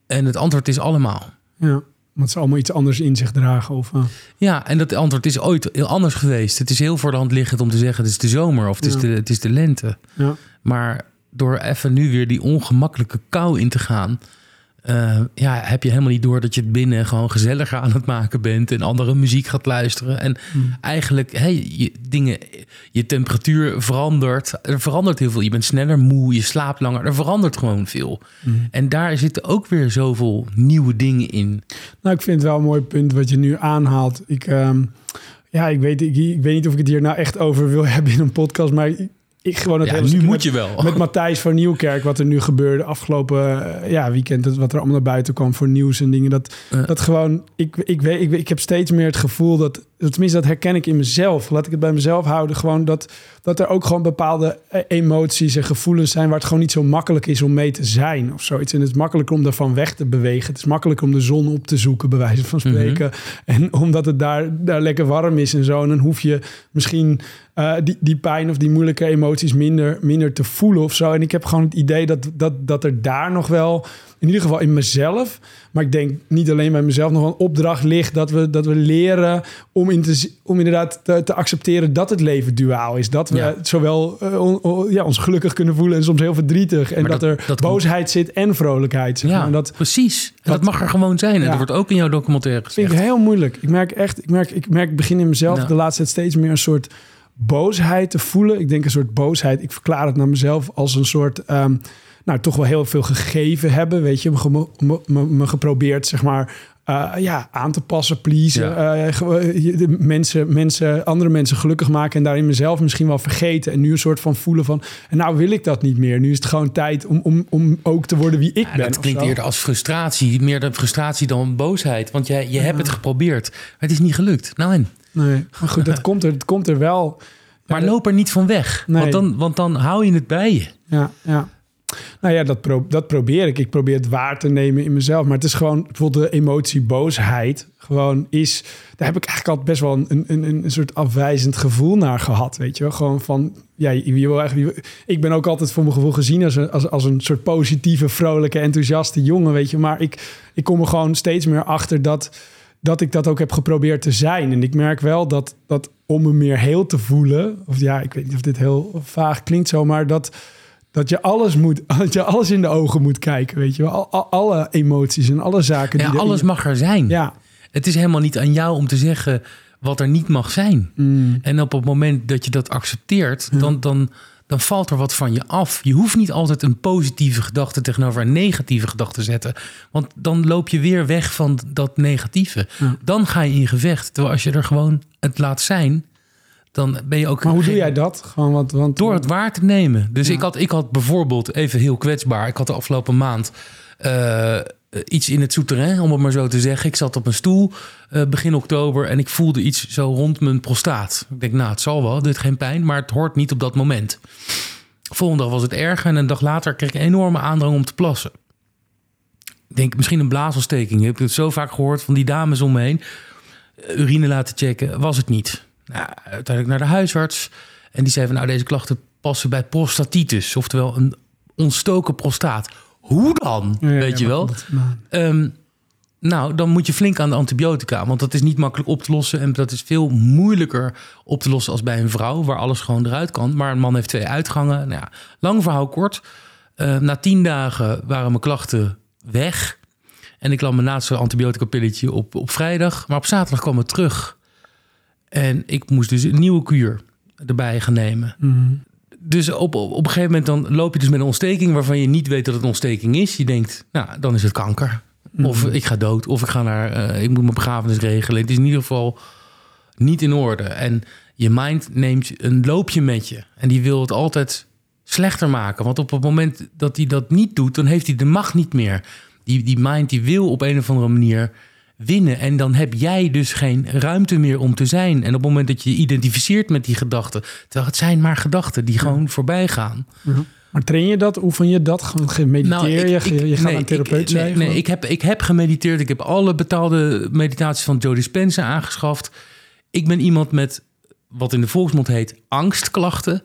En het antwoord is allemaal. Ja, want ze allemaal iets anders in zich dragen. Of, eh, Ja, en dat antwoord is ooit heel anders geweest. Het is heel voor de hand liggend om te zeggen... het is de zomer of het, Ja. is, de, het is de lente. ja. Maar door even nu weer die ongemakkelijke kou in te gaan... eh, ja, heb je helemaal niet door dat je het binnen gewoon gezelliger aan het maken bent... en andere muziek gaat luisteren. En Hmm. eigenlijk, hey, je, dingen, je temperatuur verandert. Er verandert heel veel. Je bent sneller moe, je slaapt langer. Er verandert gewoon veel. Hmm. En daar zitten ook weer zoveel nieuwe dingen in. Nou, ik vind het wel een mooi punt wat je nu aanhaalt. Ik, ehm, ja, ik weet, ik, ik weet niet of ik het hier nou echt over wil hebben in een podcast, maar ik, ik gewoon het Ja, hele nu moet met, je wel. met Matthijs van Nieuwkerk, wat er nu gebeurde afgelopen eh, ja, weekend, wat er allemaal naar buiten kwam voor nieuws en dingen. Dat, dat gewoon, ik, ik, weet, ik, ik heb steeds meer het gevoel dat, tenminste dat herken ik in mezelf, laat ik het bij mezelf houden, gewoon dat, dat er ook gewoon bepaalde eh, emoties en gevoelens zijn waar het gewoon niet zo makkelijk is om mee te zijn of zoiets. En het is makkelijker om daarvan weg te bewegen. Het is makkelijker om de zon op te zoeken, bij wijze van spreken. En omdat het daar, daar lekker warm is en zo, en dan hoef je misschien eh, die, die pijn of die moeilijke emoties minder, minder te voelen of zo. En ik heb gewoon het idee dat, dat, dat er daar nog wel, in ieder geval in mezelf, maar ik denk niet alleen bij mezelf, nog wel een opdracht ligt dat we, dat we leren om, in te, om inderdaad te, te accepteren dat het leven duaal is. Dat we Ja. zowel eh, on- on- ja, ons gelukkig kunnen voelen en soms heel verdrietig. En dat, dat- er dat komt- boosheid zit en vrolijkheid. Zeg maar. Ja, En dat precies. En dat, mag er gewoon zijn. En Ja. dat wordt ook in jouw documentaire vind gezegd. ik heel moeilijk. Ik merk echt, ik merk, ik merk, begin in mezelf de laatste tijd steeds meer een soort boosheid te voelen. Ik denk een soort boosheid. Ik verklaar het naar mezelf als een soort, ehm, nou toch wel heel veel gegeven hebben. Weet je, me, geprobeerd zeg maar eh, ja, aan te passen, pleasen. Ja. eh, je- de mensen, mensen, andere mensen gelukkig maken en daarin mezelf misschien wel vergeten. En nu een soort van voelen van, en nou wil ik dat niet meer. Nu is het gewoon tijd om, om, om ook te worden wie ik Ja, ben. dat of klinkt zo. eerder als frustratie. Meer dan frustratie dan boosheid. Want jij, je hebt het geprobeerd. Maar het is niet gelukt. Nou en? Nee, maar goed, dat komt er, het komt er wel. Maar dat- loop er niet van weg. Nee. Want, dan, want dan hou je het bij je. Ja, ja. Nou ja, dat, dat probeer ik. Ik probeer het waar te nemen in mezelf. Maar het is gewoon bijvoorbeeld de emotie boosheid. Gewoon is. Daar heb ik eigenlijk altijd best wel een, een, een, soort afwijzend gevoel naar gehad. Weet je wel? Gewoon van. Ja, je wil eigenlijk, ik ben ook altijd voor mijn gevoel gezien als een, als, als een soort positieve, vrolijke, enthousiaste jongen. Weet je. Maar ik, ik kom er gewoon steeds meer achter dat. Dat ik dat ook heb geprobeerd te zijn. En ik merk wel dat, dat om me meer heel te voelen. Of ja, ik weet niet of dit heel vaag klinkt zo. Maar dat dat je alles moet, dat je alles in de ogen moet kijken, weet je wel. Al, al- alle emoties en alle zaken. Ja, die er alles mag er zijn. Ja, Het is helemaal niet aan jou om te zeggen wat er niet mag zijn. Mm. En op het moment dat je dat accepteert, dan, dan, dan valt er wat van je af. Je hoeft niet altijd een positieve gedachte tegenover een negatieve gedachte te zetten. Want dan loop je weer weg van dat negatieve. Ja. Dan ga je in gevecht. Terwijl als je er gewoon het laat zijn, dan ben je ook... maar hoe doe jij dat? Gewoon wat, want Door het waar te nemen. Dus ik, had, ik had bijvoorbeeld, even heel kwetsbaar... ik had de afgelopen maand eh, iets in het souterrain, om het maar zo te zeggen. Ik zat op een stoel eh, begin oktober... en ik voelde iets zo rond mijn prostaat. Ik denk, nou, het zal wel, dit geen pijn... maar het hoort niet op dat moment. Volgende dag was het erger... en een dag later kreeg ik een enorme aandrang om te plassen. Ik denk, misschien een blaasontsteking. Ik heb het zo vaak gehoord van die dames om me heen. Eh, Urine laten checken, was het niet. Nou, uiteindelijk naar de huisarts... En die zei van nou, deze klachten passen bij prostatitis, oftewel een ontstoken prostaat. Hoe dan? Ja, ja, Weet je wel? dat- nou, Ehm, nou, dan moet je flink aan de antibiotica, want dat is niet makkelijk op te lossen en dat is veel moeilijker op te lossen als bij een vrouw, waar alles gewoon eruit kan. Maar een man heeft twee uitgangen. Nou ja, lang verhaal kort. Eh, na tien dagen waren mijn klachten weg. En ik nam mijn laatste antibiotica-pilletje op, op vrijdag. Maar op zaterdag kwam het terug. En ik moest dus een nieuwe kuur erbij gaan nemen. mm. Dus op, op, op een gegeven moment dan loop je dus met een ontsteking... waarvan je niet weet dat het een ontsteking is. Je denkt, nou, dan is het kanker. Of ik ga dood. Of ik, ga naar, eh, ik moet mijn begrafenis regelen. Het is in ieder geval niet in orde. En je mind neemt een loopje met je. En die wil het altijd slechter maken. Want op het moment dat hij dat niet doet... dan heeft hij de macht niet meer. Die, die mind die wil op een of andere manier winnen. En dan heb jij dus geen ruimte meer om te zijn. En op het moment dat je je identificeert met die gedachten... terwijl het zijn maar gedachten die gewoon voorbij gaan. Maar train je dat? Oefen je dat? Mediteer je? Ge- je gaat nee, een therapeut ik, zei nee, je ik, heb, ik heb gemediteerd. Ik heb alle betaalde meditaties van Joe Dispenza aangeschaft. Ik ben iemand met wat in de volksmond heet angstklachten.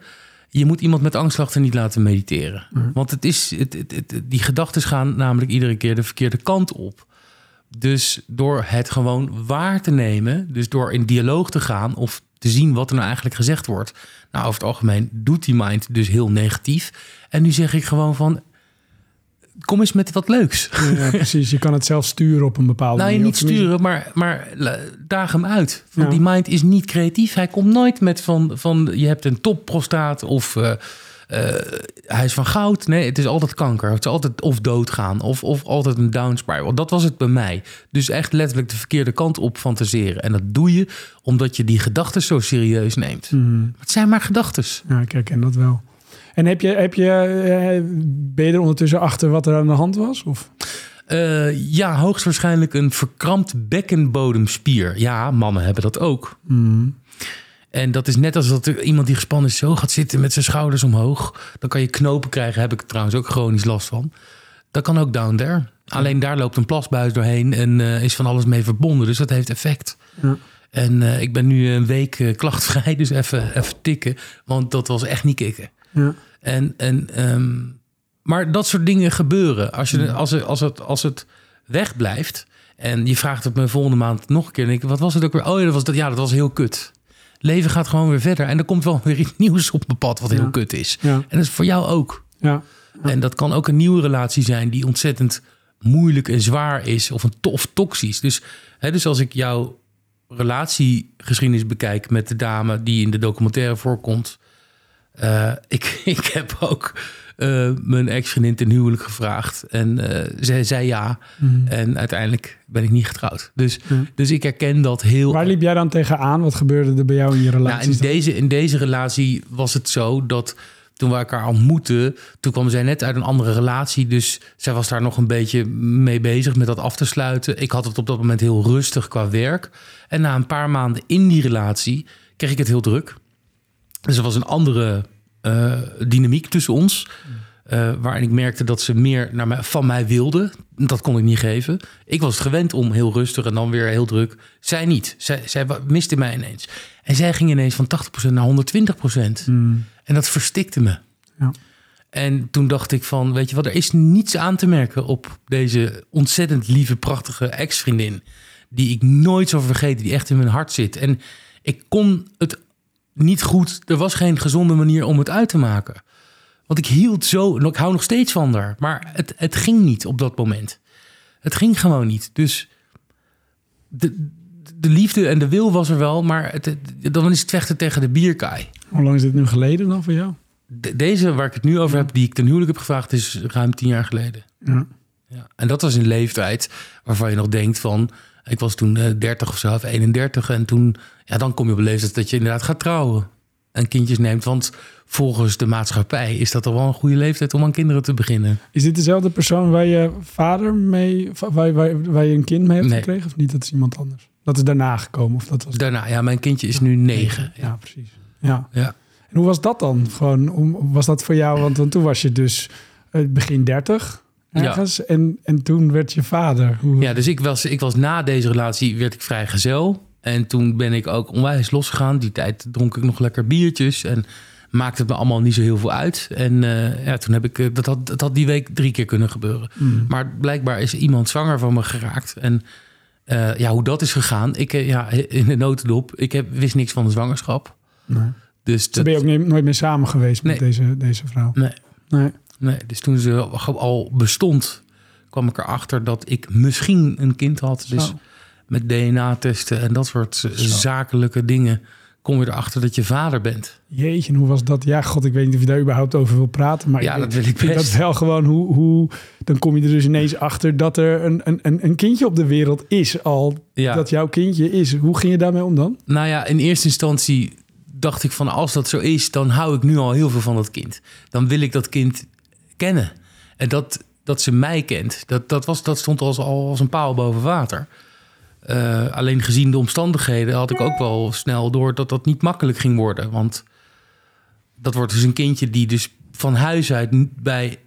Je moet iemand met angstklachten niet laten mediteren. Mhm. Want het is, het, het, het- die gedachten gaan namelijk iedere keer de verkeerde kant op. Dus door het gewoon waar te nemen, dus door in dialoog te gaan of te zien wat er nou eigenlijk gezegd wordt. Nou, over het algemeen doet die mind dus heel negatief. En nu zeg ik gewoon van, kom eens met wat leuks. Ja, precies. Je kan het zelf sturen op een bepaalde Nou, manier. niet Of tenminste- sturen, maar, maar daag hem uit. Want Ja. die mind is niet creatief. Hij komt nooit met van, van je hebt een topprostaat of eh, hij is van goud. Nee, het is altijd kanker. Het is altijd of doodgaan of, of altijd een down spiral. Dat was het bij mij. Dus echt letterlijk de verkeerde kant op fantaseren. En dat doe je omdat je die gedachten zo serieus neemt. Mhm. Het zijn maar gedachten. Ja, ik herken dat wel. En heb je, heb je, eh, ben je er ondertussen achter wat er aan de hand was? Of? Eh, ja, hoogstwaarschijnlijk een verkrampt bekkenbodemspier. Ja, mannen hebben dat ook. Mhm. En dat is net als dat er iemand die gespannen is zo gaat zitten met zijn schouders omhoog. Dan kan je knopen krijgen. Heb ik trouwens ook chronisch last van. Dat kan ook down there. Alleen daar loopt een plasbuis doorheen en eh, is van alles mee verbonden. Dus dat heeft effect. Ja. En eh, ik ben nu een week eh, klachtvrij, dus even, even tikken. Want dat was echt niet kicken. Ja. En, en, ehm, maar dat soort dingen gebeuren. Als, je, als, het, als, het, als het wegblijft en je vraagt het me volgende maand nog een keer. En ik, wat was het ook weer? Oh ja, dat was, dat, ja, dat was heel kut. Leven gaat gewoon weer verder. En er komt wel weer iets nieuws op mijn pad wat heel Ja. kut is. Ja. En dat is voor jou ook. Ja. En dat kan ook een nieuwe relatie zijn die ontzettend moeilijk en zwaar is. Of een tof toxisch. Dus, hè, dus als ik jouw relatiegeschiedenis bekijk met de dame die in de documentaire voorkomt. eh, ik, ik heb ook eh, mijn ex-vriendin ten huwelijk gevraagd. En uh, zij zei ja. Mhm. En uiteindelijk ben ik niet getrouwd. Dus, dus ik herken dat heel... Waar liep jij dan tegenaan? Wat gebeurde er bij jou in je Nou, relatie? in, deze, in deze relatie was het zo dat toen we elkaar ontmoetten, toen kwam zij net uit een andere relatie. Dus zij was daar nog een beetje mee bezig met dat af te sluiten. Ik had het op dat moment heel rustig qua werk. En na een paar maanden in die relatie kreeg ik het heel druk. Dus er was een andere eh, dynamiek tussen ons. eh, waarin ik merkte dat ze meer naar mij, van mij wilde. Dat kon ik niet geven. Ik was gewend om heel rustig en dan weer heel druk. Zij niet. Zij, zij miste mij ineens. En zij ging ineens van 80% naar 120%. Hmm. En dat verstikte me. Ja. En toen dacht ik van, weet je wat, er is niets aan te merken op deze ontzettend lieve, prachtige ex-vriendin. Die ik nooit zal vergeten, die echt in mijn hart zit. En ik kon het niet goed, er was geen gezonde manier om het uit te maken. Want ik hield zo, en ik hou nog steeds van haar. Maar het, het ging niet op dat moment. Het ging gewoon niet. Dus de, de liefde en de wil was er wel, maar het, het- dan is het vechten tegen de bierkaai. Hoe lang is dit nu geleden dan voor jou? De- deze waar ik het nu over heb, die ik ten huwelijk heb gevraagd, is ruim tien jaar geleden. Ja. Ja. En dat was een leeftijd waarvan je nog denkt van... Ik was toen eh, 30 of zo, of 31. En toen, ja, dan kom je op een leeftijd dat je inderdaad gaat trouwen. En kindjes neemt. Want volgens de maatschappij is dat toch wel een goede leeftijd om aan kinderen te beginnen. Is dit dezelfde persoon waar je vader mee, waar, waar, waar je een kind mee hebt Nee. gekregen? Of niet? Dat is iemand anders. Dat is daarna gekomen of dat was Daarna, ja, mijn kindje is nu negen. Ja, precies. Ja. Ja. En hoe was dat dan? Gewoon, was dat voor jou? Want, want toen was je dus eh, begin 30 ergens. En, en toen werd je vader. Hoe, Ja, dus ik was, ik was na deze relatie werd ik vrijgezel. En toen ben ik ook onwijs losgegaan. Die tijd dronk ik nog lekker biertjes en maakte het me allemaal niet zo heel veel uit. En eh, ja, toen heb ik, eh, dat had, dat had die week drie keer kunnen gebeuren. Mm. Maar blijkbaar is iemand zwanger van me geraakt. En eh, ja, hoe dat is gegaan, ik, ja, in de notendop, ik heb, wist niks van de zwangerschap. Nee. Dus Toen dat, ben je ook nooit meer samen geweest met deze, deze vrouw. nee, Nee. Nee, dus toen ze al bestond, kwam ik erachter dat ik misschien een kind had. Dus Zo. met DNA-testen en dat soort Zo. zakelijke dingen kom je erachter dat je vader bent. Jeetje, en hoe was dat? Ja, god, ik weet niet of je daar überhaupt over wil praten. Maar Ja, ik dat wil ik best. dat wel gewoon hoe, hoe... Dan kom je er dus ineens achter dat er een, een, een- een kindje op de wereld is al. Ja. Dat jouw kindje is. Hoe ging je daarmee om dan? Nou ja, in eerste instantie dacht ik van als dat zo is, dan hou ik nu al heel veel van dat kind. Dan wil ik dat kind kennen. En dat, dat ze mij kent, dat, dat, was, dat stond als, al als een paal boven water. Eh, alleen gezien de omstandigheden had ik ook wel snel door dat dat niet makkelijk ging worden. Want dat wordt dus een kindje die dus van huis uit bij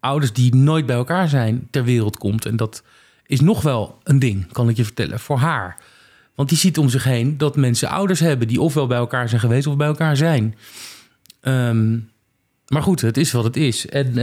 ouders die nooit bij elkaar zijn ter wereld komt. En dat is nog wel een ding, kan ik je vertellen, voor haar. Want die ziet om zich heen dat mensen ouders hebben die ofwel bij elkaar zijn geweest of bij elkaar zijn. Ehm, maar goed, het is wat het is. En eh,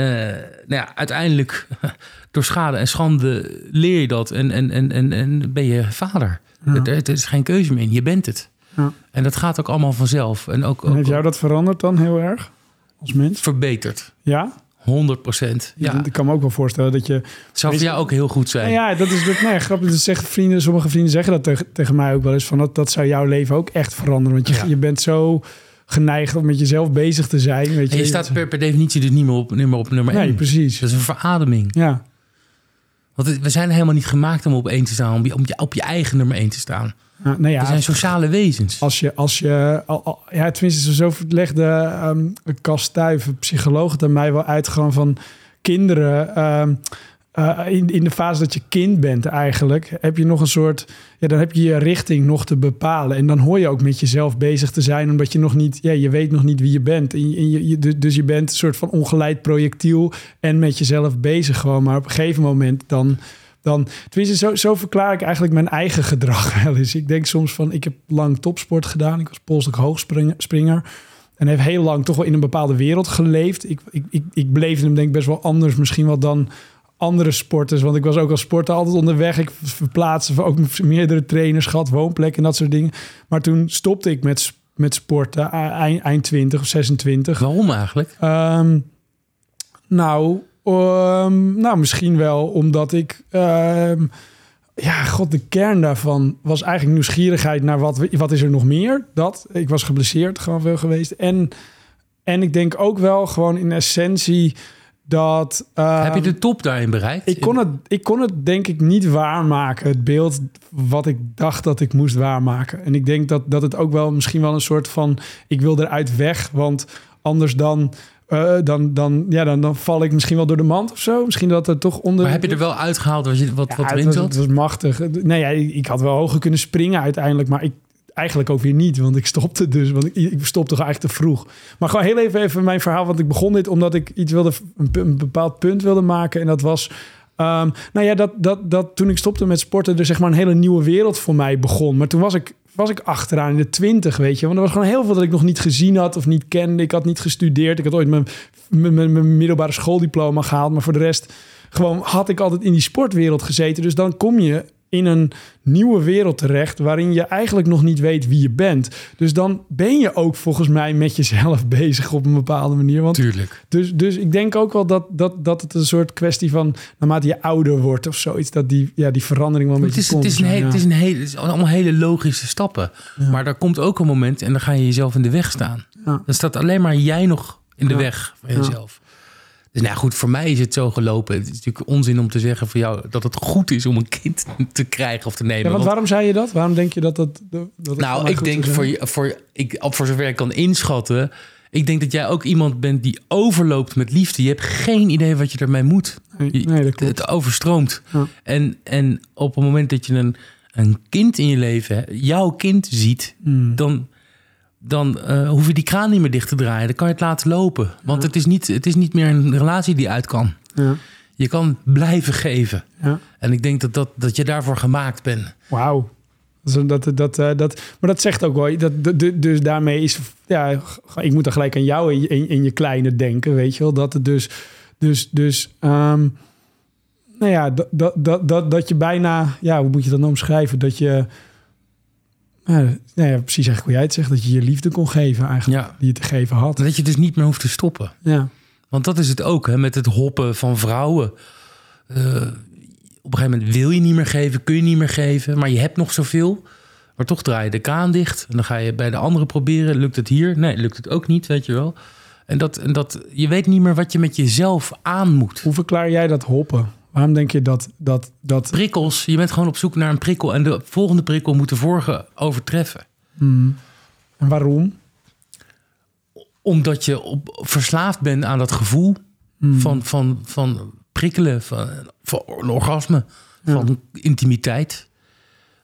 nou ja, uiteindelijk, door schade en schande, leer je dat en, en, en, en, en ben je vader. Ja. Het, het is geen keuze meer in, je bent het. Ja. En dat gaat ook allemaal vanzelf. En ook, En ook heeft jou dat veranderd dan heel erg? Als mens? verbeterd. Ja? 100 procent. Ja, Ik kan me ook wel voorstellen dat je... het zou voor jou ook heel goed zijn. Ja, dat is dat, nee, grappig. Dat zeggen vrienden, sommige vrienden zeggen dat tegen, tegen mij ook wel eens. Van dat, dat zou jouw leven ook echt veranderen. Want je, Ja. je bent zo geneigd om met jezelf bezig te zijn. Weet je, En je staat per, per definitie dus niet meer op, niet meer op nummer Nee, 1. precies. Dat is een verademing. Ja, Want we zijn helemaal niet gemaakt om op één te staan, om je, om je, op je eigen nummer één te staan. nou ja, we zijn sociale wezens. als je, als je, al, al- ja, tenminste, zo legde um, Cas Stuyve, psycholoog, het aan mij wel uit gewoon van kinderen. ehm, eh, in, in de fase dat je kind bent eigenlijk, heb je nog een soort, ja, dan heb je je richting nog te bepalen. En dan hoor je ook met jezelf bezig te zijn, omdat je nog niet, ja, je weet nog niet wie je bent. En je, dus- je bent een soort van ongeleid projectiel en met jezelf bezig gewoon. Maar op een gegeven moment dan, dan tenminste, zo, zo verklaar ik eigenlijk mijn eigen gedrag wel eens. Ik denk soms van, ik heb lang topsport gedaan. Ik was polselijk hoogspringer. En heb heel lang toch wel in een bepaalde wereld geleefd. Ik, ik, ik, ik hem denk ik best wel anders misschien wel dan andere sporters. Want ik was ook als sporter altijd onderweg. Ik verplaatste ook meerdere trainers gehad, woonplekken en dat soort dingen. Maar toen stopte ik met, met sporten, eind, eind 20 of 26. Waarom eigenlijk? Ehm, nou, ehm, nou, misschien wel omdat ik. ehm, ja, god, de kern daarvan was eigenlijk nieuwsgierigheid naar wat, wat is er nog meer. Dat. Ik was geblesseerd gewoon veel geweest. En, en ik denk ook wel gewoon in essentie dat... uh, Heb je de top daarin bereikt? Ik kon, het, ik kon het denk ik niet waarmaken. Het beeld wat ik dacht dat ik moest waarmaken. En ik denk dat, dat het ook wel misschien wel een soort van... Ik wil eruit weg, want anders dan... Uh, dan, dan, ja, dan, dan val ik misschien wel door de mand of zo. Misschien dat het toch onder. Maar heb je er wel uitgehaald wat, je, wat, ja, wat erin zat? Het was machtig. Nee, ja, ik had wel hoger kunnen springen uiteindelijk, maar ik eigenlijk ook weer niet, want ik stopte dus, want ik, ik stopte eigenlijk te vroeg. Maar gewoon heel even, even mijn verhaal, want ik begon dit omdat ik iets wilde, een, bepaald punt wilde maken en dat was. Um, nou ja, dat, dat, dat toen ik stopte met sporten, er zeg maar een hele nieuwe wereld voor mij begon. Maar toen was ik, was ik achteraan in de twintig, weet je. Want er was gewoon heel veel dat ik nog niet gezien had of niet kende. Ik had niet gestudeerd. Ik had ooit mijn, mijn, mijn middelbare schooldiploma gehaald. Maar voor de rest gewoon had ik altijd in die sportwereld gezeten. Dus dan kom je in een nieuwe wereld terecht waarin je eigenlijk nog niet weet wie je bent. Dus dan ben je ook volgens mij met jezelf bezig op een bepaalde manier. Want Tuurlijk. Dus, dus ik denk ook wel dat, dat, dat het een soort kwestie van naarmate je ouder wordt of zoiets, dat die, ja, die verandering wel een Het beetje is, het, komt. is een heel, Ja. het, is een hele, het is allemaal hele logische stappen. Maar daar komt ook een moment en dan ga je jezelf in de weg staan. Ja. Dan staat alleen maar jij nog in de weg van jezelf. Dus nou goed, voor mij is het zo gelopen. Het is natuurlijk onzin om te zeggen voor jou dat het goed is om een kind te krijgen of te nemen. Ja, want Want- waarom zei je dat? Waarom denk je dat dat... dat het nou, ik denk voor, je, voor, ik, voor zover ik kan inschatten. Ik denk dat jij ook iemand bent die overloopt met liefde. Je hebt geen idee wat je ermee moet. Nee, Je- nee, dat klopt. Het overstroomt. Ja. En, en op het moment dat je een, een kind in je leven, jouw kind ziet, Hmm. dan, dan eh, hoef je die kraan niet meer dicht te draaien. Dan kan je het laten lopen. Want het, is niet, het is niet meer een relatie die uit kan. Ja, Je kan blijven geven. ja. En ik denk dat, dat, dat je daarvoor gemaakt bent. Wauw. Dat, dat, dat, eh, dat, maar dat zegt ook wel. Dat, dus daarmee is. Ja, ik moet dan gelijk aan jou in je, in, in je kleine denken, weet je wel. Dat het dus. Dus. dus ehm, nou ja, dat, dat, dat, dat, dat je bijna. Ja, hoe moet je dat nou omschrijven? Dat je. Ja, nou ja, precies eigenlijk hoe jij het zegt. Dat je je liefde kon geven, eigenlijk. Ja. Die je te geven had. Dat je dus niet meer hoeft te stoppen. Ja. Want dat is het ook, hè, met het hoppen van vrouwen. Eh, op een gegeven moment wil je niet meer geven, kun je niet meer geven, maar je hebt nog zoveel. Maar toch draai je de kraan dicht en dan ga je bij de anderen proberen. Lukt het hier? Nee, lukt het ook niet, weet je wel. En dat, en dat je weet niet meer wat je met jezelf aan moet. Hoe verklaar jij dat hoppen? Waarom denk je dat. dat, dat Prikkels, je bent gewoon op zoek naar een prikkel en de volgende prikkel moet de vorige overtreffen. Hmm. En waarom? Omdat je op, verslaafd bent aan dat gevoel Hmm. van, van, van prikkelen, van, van een orgasme, van intimiteit.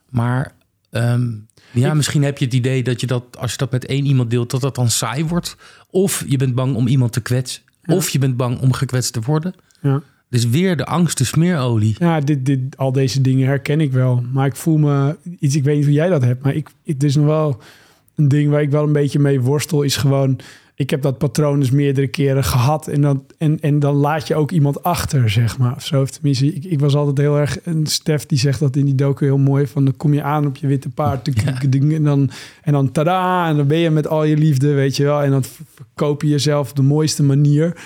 Maar ehm, ja, Ik- misschien heb je het idee dat je dat, als je dat met één iemand deelt, dat dat dan saai wordt. Of je bent bang om iemand te kwetsen. Ja. Of je bent bang om gekwetst te worden. Ja. Dus weer de angst, de smeerolie. Ja, dit, dit, al deze dingen herken ik wel. Maar ik voel me iets, ik weet niet hoe jij dat hebt, maar ik, het is nog wel een ding waar ik wel een beetje mee worstel, is gewoon, ik heb dat patroon dus meerdere keren gehad en dan, en, en dan laat je ook iemand achter, zeg maar. Of zo. Tenminste, ik, ik was altijd heel erg, een Stef die zegt dat in die docu heel mooi, van dan kom je aan op je witte paard, ding, en dan, en dan tada, en dan ben je met al je liefde, weet je wel, en dan verkoop je jezelf op de mooiste manier.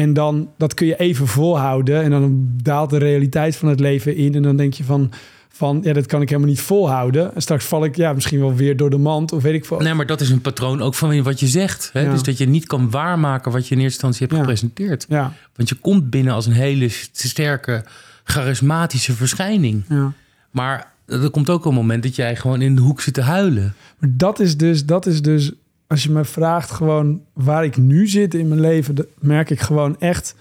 En dan, dat kun je even volhouden. En dan daalt de realiteit van het leven in. En dan denk je van, van ja, dat kan ik helemaal niet volhouden. En straks val ik ja, misschien wel weer door de mand. Of weet ik veel. Nee, maar dat is een patroon ook van wat je zegt. Hè? Ja. Dus dat je niet kan waarmaken wat je in eerste instantie hebt Ja. gepresenteerd. Ja, Want je komt binnen als een hele sterke, charismatische verschijning. ja. Maar er komt ook een moment dat jij gewoon in de hoek zit te huilen. Maar dat is dus, dat is dus, als je me vraagt gewoon waar ik nu zit in mijn leven, merk ik gewoon echt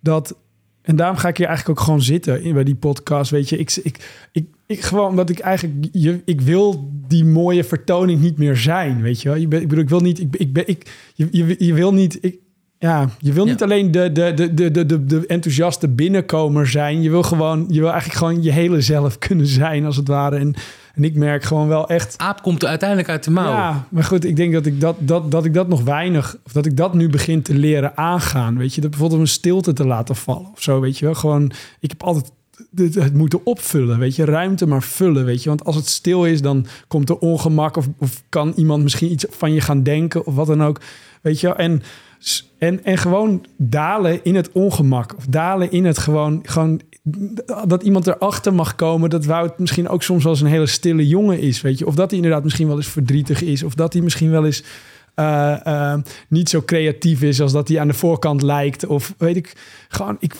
dat. En daarom ga ik hier eigenlijk ook gewoon zitten in bij die podcast. Weet je, ik, ik, ik, ik gewoon omdat ik eigenlijk, je, ik wil die mooie vertoning niet meer zijn. Weet je wel, je ben, ik bedoel, ik wil niet, ik, ik ben, ik, je, je, je wil niet, ik, ja, je wil niet Ja. alleen de, de, de, de, de, de, de enthousiaste binnenkomer zijn. Je wil gewoon, je wil eigenlijk gewoon je hele zelf kunnen zijn, als het ware. En, en ik merk gewoon wel echt. Aap komt er uiteindelijk uit de mouw. Ja, maar goed, ik denk dat ik dat, dat, dat ik dat nog weinig, of dat ik dat nu begin te leren aangaan. Weet je, dat bijvoorbeeld een stilte te laten vallen of zo, weet je wel. Gewoon, ik heb altijd het, moeten opvullen, weet je, ruimte maar vullen, weet je. Want als het stil is, dan komt er ongemak of, of kan iemand misschien iets van je gaan denken of wat dan ook, weet je. En, en, en gewoon dalen in het ongemak of dalen in het gewoon, gewoon dat iemand erachter mag komen dat Wout misschien ook soms wel eens een hele stille jongen is, weet je. Of dat hij inderdaad misschien wel eens verdrietig is. Of dat hij misschien wel eens eh, eh, niet zo creatief is als dat hij aan de voorkant lijkt. Of weet ik, gewoon, ik,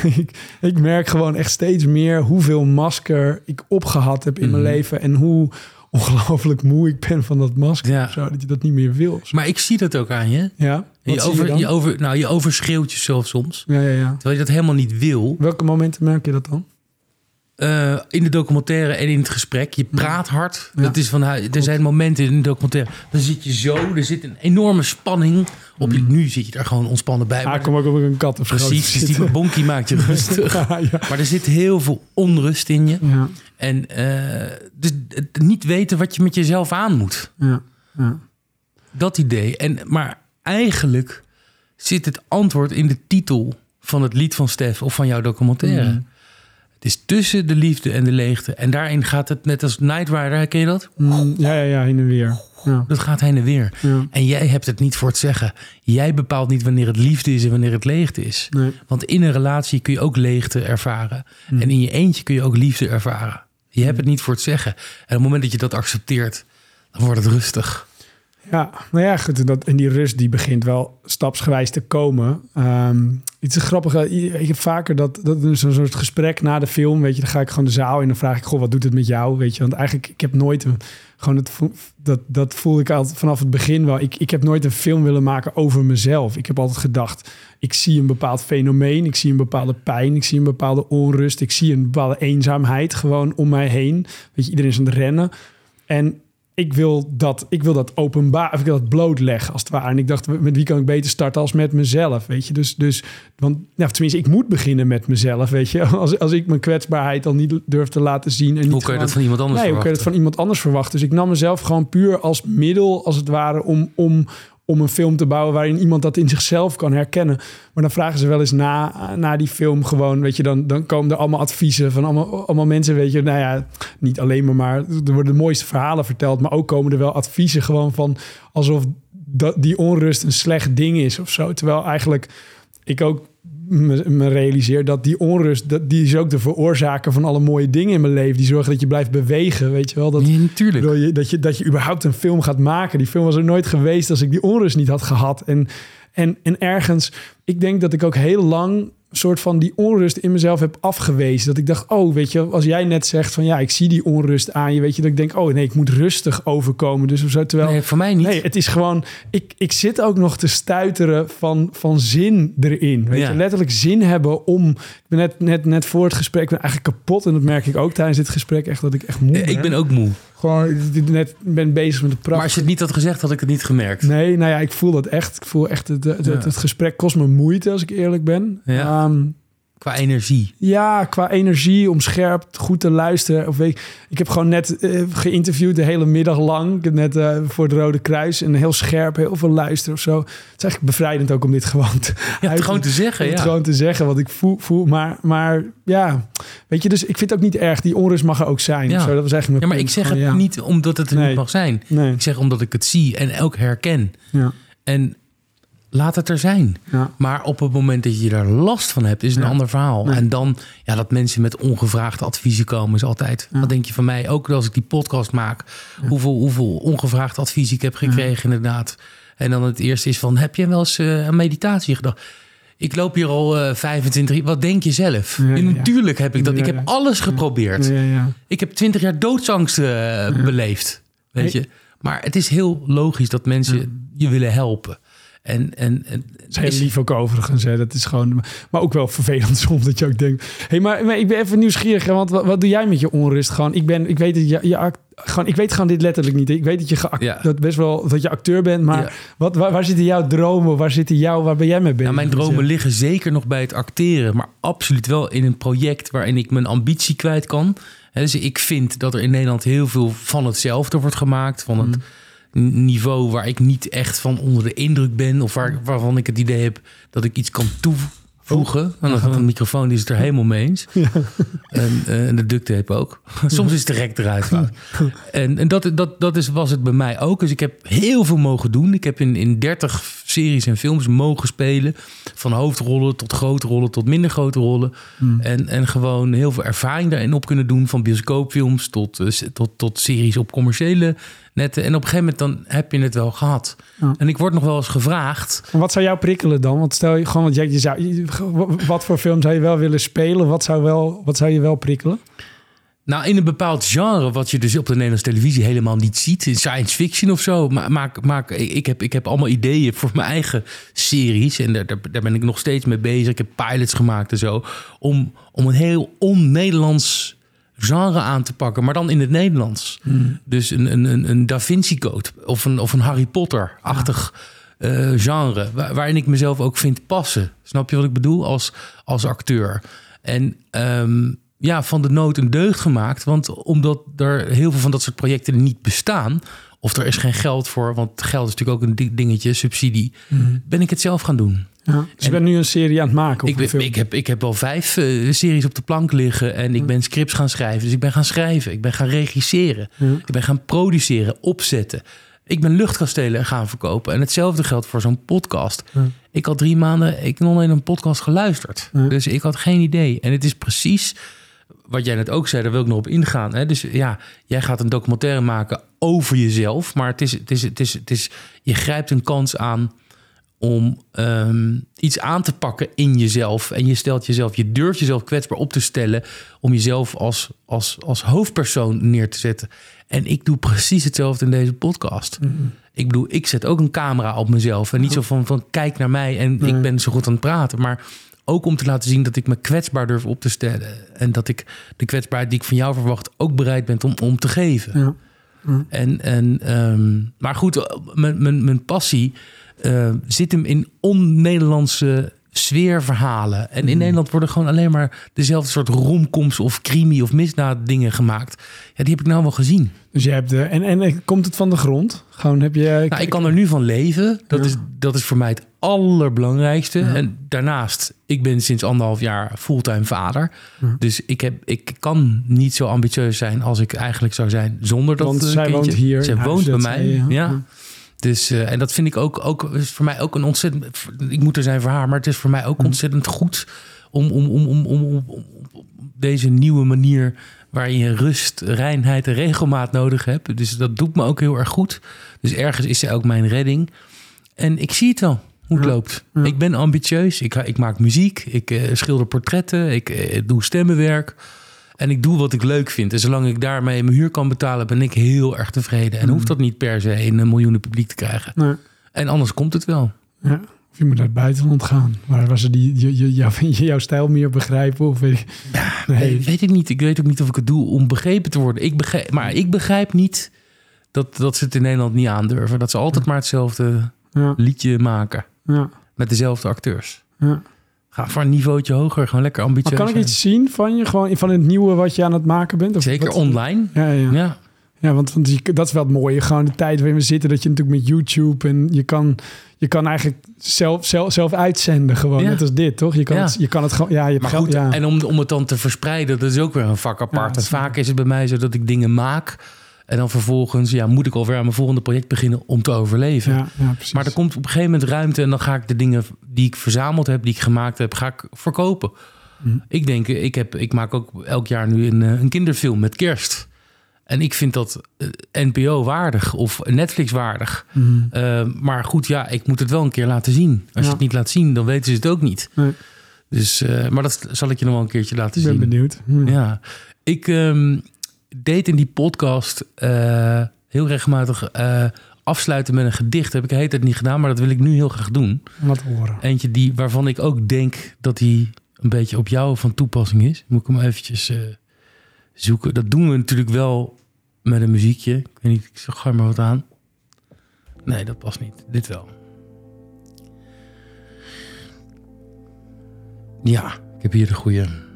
ik merk gewoon echt steeds meer hoeveel masker ik opgehad heb in mijn Mhm. leven. En hoe ongelooflijk moe ik ben van dat masker. Ja. Zo, dat je dat niet meer wil. Maar ik zie dat ook aan je. Ja, Je, zie over, je dan? je, over, nou, je overschreeuwt jezelf soms. Ja, ja, ja. Terwijl je dat helemaal niet wil. Welke momenten merk je dat dan? Eh, in de documentaire en in het gesprek. Je praat hard. Ja. Dat is van, er zijn momenten in de documentaire. Dan zit je zo. Er zit een enorme spanning op je. Nu zit je er gewoon ontspannen bij. Mm. Ah, kom ook op een kat of precies. Dus die bonkie maakt je rustig. ja, ja. Maar er zit heel veel onrust in je. En eh, dus niet weten wat je met jezelf aan moet. ja, ja. Dat idee. En, maar eigenlijk zit het antwoord in de titel van het lied van Stef of van jouw documentaire. Mhm. Het is tussen de liefde en de leegte. En daarin gaat het net als Night Rider, ken je dat? Mm, ja, ja, ja, heen en weer. Ja, Dat gaat heen en weer. ja. En jij hebt het niet voor het zeggen. Jij bepaalt niet wanneer het liefde is en wanneer het leegte is. Nee. Want in een relatie kun je ook leegte ervaren. Mhm. En in je eentje kun je ook liefde ervaren. Je hebt het niet voor het zeggen. En op het moment dat je dat accepteert, dan wordt het rustig. Ja, nou ja, goed. Dat, en die rust die begint wel stapsgewijs te komen. Ehm iets grappigs. Ik heb vaker dat, dat is zo'n soort gesprek na de film. Weet je, dan ga ik gewoon de zaal in en dan vraag ik: Goh, wat doet het met jou? Weet je, want eigenlijk, ik heb nooit een. Gewoon het, dat, dat voel ik altijd vanaf het begin wel. Ik, ik heb nooit een film willen maken over mezelf. Ik heb altijd gedacht: ik zie een bepaald fenomeen, ik zie een bepaalde pijn, ik zie een bepaalde onrust, ik zie een bepaalde eenzaamheid gewoon om mij heen. Weet je, iedereen is aan het rennen. En ik wil dat, ik wil dat openbaar, of ik wil dat blootleggen als het ware. En ik dacht, met wie kan ik beter starten als met mezelf, weet je? Dus, dus want, nou, tenminste, ik moet beginnen met mezelf, weet je? Als, als ik mijn kwetsbaarheid dan niet durf te laten zien. En niet Hoe kan je gewoon- dat van iemand anders Nee, hoe kun je dat van iemand anders verwachten? Dus ik nam mezelf gewoon puur als middel, als het ware, om, om, om een film te bouwen waarin iemand dat in zichzelf kan herkennen. Maar dan vragen ze wel eens na, na die film gewoon, weet je, dan, dan komen er allemaal adviezen van allemaal, allemaal mensen, weet je, nou ja, niet alleen maar, maar er worden de mooiste verhalen verteld, maar ook komen er wel adviezen gewoon van alsof dat, die onrust een slecht ding is of zo. Terwijl eigenlijk ik ook me, me realiseer dat die onrust, dat, die is ook de veroorzaker van alle mooie dingen in mijn leven. Die zorgen dat je blijft bewegen, weet je wel. Dat, Ja, natuurlijk. Bedoel je, dat, je, dat je überhaupt een film gaat maken. Die film was er nooit geweest als ik die onrust niet had gehad. En, en, en ergens, ik denk dat ik ook heel lang soort van die onrust in mezelf heb afgewezen. Dat ik dacht, oh, weet je, als jij net zegt van ja, ik zie die onrust aan je, weet je, dat ik denk, oh nee, ik moet rustig overkomen. Dus of zo, terwijl. Nee, voor mij niet. Nee, het is gewoon. Ik, ik zit ook nog te stuiteren van, van zin erin. Weet Ja. je, letterlijk zin hebben om. Ik ben net, net, net voor het gesprek ik ben eigenlijk kapot. En dat merk ik ook tijdens dit gesprek. Echt dat ik echt moe Eh, ben. ik ben ook moe. Gewoon net ben bezig met de pracht. Maar als je het niet had gezegd, had ik het niet gemerkt. Nee, nou ja, ik voel dat echt. Ik voel echt het, het, Ja. het, het gesprek kost me moeite als ik eerlijk ben. Ja. Ehm, Qua energie. ja, qua energie om scherp goed te luisteren. Of weet ik, ik heb gewoon net eh, geïnterviewd de hele middag lang. Ik heb net eh, voor het Rode Kruis en heel scherp, heel veel luisteren of zo. Het is eigenlijk bevrijdend ook om dit gewoon te, Ja, uit- gewoon te zeggen, ja. gewoon te zeggen wat ik voel. voel maar, maar ja, weet je, dus ik vind het ook niet erg. Die onrust mag er ook zijn. Ja. Zo, dat was eigenlijk Ja, maar ik zeg het ja. niet omdat het er Nee. niet mag zijn. Nee, Ik zeg omdat ik het zie en ook herken. ja, En laat het er zijn. ja. Maar op het moment dat je daar last van hebt, is een Ja. ander verhaal. Nee. En dan, ja, dat mensen met ongevraagde adviezen komen, is altijd. Ja. Wat denk je van mij? Ook als ik die podcast maak, hoeveel, hoeveel ongevraagd advies ik heb gekregen, inderdaad. En dan het eerste is van: heb je wel eens eh, aan meditatie gedacht? Ik loop hier al eh 25 jaar. Wat denk je zelf? En natuurlijk heb ik dat. Ik heb alles geprobeerd. Ja, ja. Ik heb 20 jaar doodsangst eh, beleefd. Weet je? Maar het is heel logisch dat mensen je willen helpen. En, en, en is heel lief ook overigens. Hè. Dat is gewoon, maar ook wel vervelend soms dat je ook denkt. hey, maar, maar ik ben even nieuwsgierig. hè, Want wat, wat doe jij met je onrust? Gewoon, ik ben, ik weet dat je, je act- gewoon, ik weet gewoon dit letterlijk niet. Ik weet dat je geact- Ja. dat best wel dat je acteur bent, maar Ja. wat, waar, waar zitten jouw dromen? Waar zitten jouw, waar ben jij mee bezig? Nou, mijn dromen liggen zeker nog bij het acteren, maar absoluut wel in een project waarin ik mijn ambitie kwijt kan. Hè, Dus ik vind dat er in Nederland heel veel van hetzelfde wordt gemaakt, van het n- niveau waar ik niet echt van onder de indruk ben, of waar, waarvan ik het idee heb dat ik iets kan toevoegen. En dan een microfoon die is het er helemaal mee eens. En, eh, en de duct tape ook. Soms is het direct eruit. En, en dat, dat, dat is, was het bij mij ook. Dus ik heb heel veel mogen doen. Ik heb in, in 30 series en films mogen spelen. Van hoofdrollen tot grote rollen tot minder grote rollen. Hmm. En, en gewoon heel veel ervaring daarin op kunnen doen. Van bioscoopfilms tot, eh, tot, tot series op commerciële netten. En op een gegeven moment dan heb je het wel gehad. En ik word nog wel eens gevraagd. En wat zou jou prikkelen dan? Want stel je gewoon, want jij, je zou, je- wat voor film zou je wel willen spelen? Wat zou, wel, wat zou je wel prikkelen? Nou, in een bepaald genre, wat je dus op de Nederlandse televisie helemaal niet ziet, in science fiction of zo. Ma- Maak, maak, ik, ik heb, ik heb allemaal ideeën voor mijn eigen series. En daar, daar, ben ik nog steeds mee bezig. Ik heb pilots gemaakt en zo. Om, om een heel on-Nederlands genre aan te pakken, maar dan in het Nederlands. Dus een, een, een, een Da Vinci Code of een, of een Harry Potter-achtig eh, genre, waar- waarin ik mezelf ook vind passen. Snap je wat ik bedoel als, als acteur? En ehm, ja, van de nood een deugd gemaakt, want omdat er heel veel van dat soort projecten niet bestaan, of er is geen geld voor, want geld is natuurlijk ook een di- dingetje, subsidie, ben ik het zelf gaan doen. Ja. Dus je En- bent nu een serie aan het maken? Ik, ben, ik, heb, ik heb al vijf eh, series op de plank liggen en ik ben scripts gaan schrijven. Dus ik ben gaan schrijven, ik ben gaan regisseren, ik ben gaan produceren, opzetten. Ik ben luchtkastelen gaan verkopen. En hetzelfde geldt voor zo'n podcast. Ik had drie maanden, ik nog alleen een podcast geluisterd. Dus ik had geen idee. En het is precies wat jij net ook zei, daar wil ik nog op ingaan. Hè? Dus ja, jij gaat een documentaire maken over jezelf. Maar het is, het is, het is, het is, je grijpt een kans aan om ehm, iets aan te pakken in jezelf. En je stelt jezelf, je durft jezelf kwetsbaar op te stellen om jezelf als, als, als hoofdpersoon neer te zetten. En ik doe precies hetzelfde in deze podcast. Ik bedoel, ik zet ook een camera op mezelf. En niet zo van, van kijk naar mij en Nee. ik ben zo goed aan het praten. Maar ook om te laten zien dat ik me kwetsbaar durf op te stellen. En dat ik de kwetsbaarheid die ik van jou verwacht ook bereid ben om, om te geven. Ja. En, en, ehm, maar goed, mijn, mijn, mijn passie eh, zit hem in on-Nederlandse sfeerverhalen. En in Nederland worden gewoon alleen maar dezelfde soort romcoms of crimi of misdaad dingen gemaakt. Ja, die heb ik nou wel gezien. Dus je hebt de, en, en eh, komt het van de grond? Gewoon heb je. Nou, ik kan er nu van leven. Dat, Ja. is, dat is voor mij het allerbelangrijkste. En daarnaast, ik ben sinds anderhalf jaar fulltime vader. Ja. Dus ik, heb, ik kan niet zo ambitieus zijn als ik eigenlijk zou zijn zonder dat Want eh, zij kindje. woont hier Zij woont bij mij, zei ja. ja. Dus, eh, en dat vind ik ook, ook is voor mij ook een ontzettend... Ik moet er zijn voor haar, maar het is voor mij ook ontzettend goed... om, om, om, om, om, om, om- deze nieuwe manier... waarin je rust, reinheid en regelmaat nodig hebt. Dus dat doet me ook heel erg goed. Dus ergens is zij ook mijn redding. En ik zie het wel, hoe het Ja, loopt. ja. Ik ben ambitieus, ik, ik maak muziek, ik eh, schilder portretten... ik eh, doe stemmenwerk... En ik doe wat ik leuk vind. En zolang ik daarmee mijn huur kan betalen, ben ik heel erg tevreden. En Mm. hoeft dat niet per se in een miljoenen publiek te krijgen. Nee. En anders komt het wel. Ja. Of je moet naar het buitenland gaan. Waar, waar ze die, je, je, jou- jouw stijl meer begrijpen? Of weet ik. Nee. Weet, weet ik niet. Ik weet ook niet of ik het doe om begrepen te worden. Ik begrijp, maar ik begrijp niet dat, dat ze het in Nederland niet aandurven. Dat ze altijd maar hetzelfde Ja, liedje maken. Ja, Met dezelfde acteurs. ja. Ga voor een niveautje hoger. Gewoon lekker Maar ambitieus kan ik iets zien van je? Gewoon van het nieuwe wat je aan het maken bent? Of Zeker wat- online. Ja, ja. Ja. Ja, want, want je- dat is wel het mooie. Gewoon de tijd waarin we zitten. Dat je natuurlijk met YouTube en je kan, je kan eigenlijk zelf, zelf, zelf uitzenden. Gewoon Ja. net als dit, toch? Je kan, Ja. het, je kan het gewoon... Ja, je Maar goed, en om, om het dan te verspreiden, dat is ook weer een vak apart. En vaak is het bij mij zo dat ik dingen maak. En dan vervolgens ja, moet ik alweer aan mijn volgende project beginnen om te overleven. ja, ja, precies. Maar er komt op een gegeven moment ruimte en dan ga ik de dingen die ik verzameld heb, die ik gemaakt heb, ga ik verkopen. Hm. Ik denk, ik, heb, ik maak ook elk jaar nu een, eh, een kinderfilm met kerst. En ik vind dat eh, NPO waardig of Netflix waardig. Mhm. Eh, maar goed, ja, ik moet het wel een keer laten zien. Als je het niet laat zien, dan weten ze het ook niet. Nee, Dus, maar dat zal ik je nog wel een keertje laten ik ben zien. benieuwd. Hm. Ja, ik ehm, deed in die podcast eh, heel regelmatig eh, afsluiten met een gedicht. Heb ik hele tijd niet gedaan, maar dat wil ik nu heel graag doen. Laat horen. Eentje die, waarvan ik ook denk dat die een beetje op jou van toepassing is. Moet ik hem eventjes eh, zoeken. Dat doen we natuurlijk wel met een muziekje. Ik weet niet, ik gooi maar wat aan. Nee, dat past niet. Dit wel. Ja, ik heb hier de goede.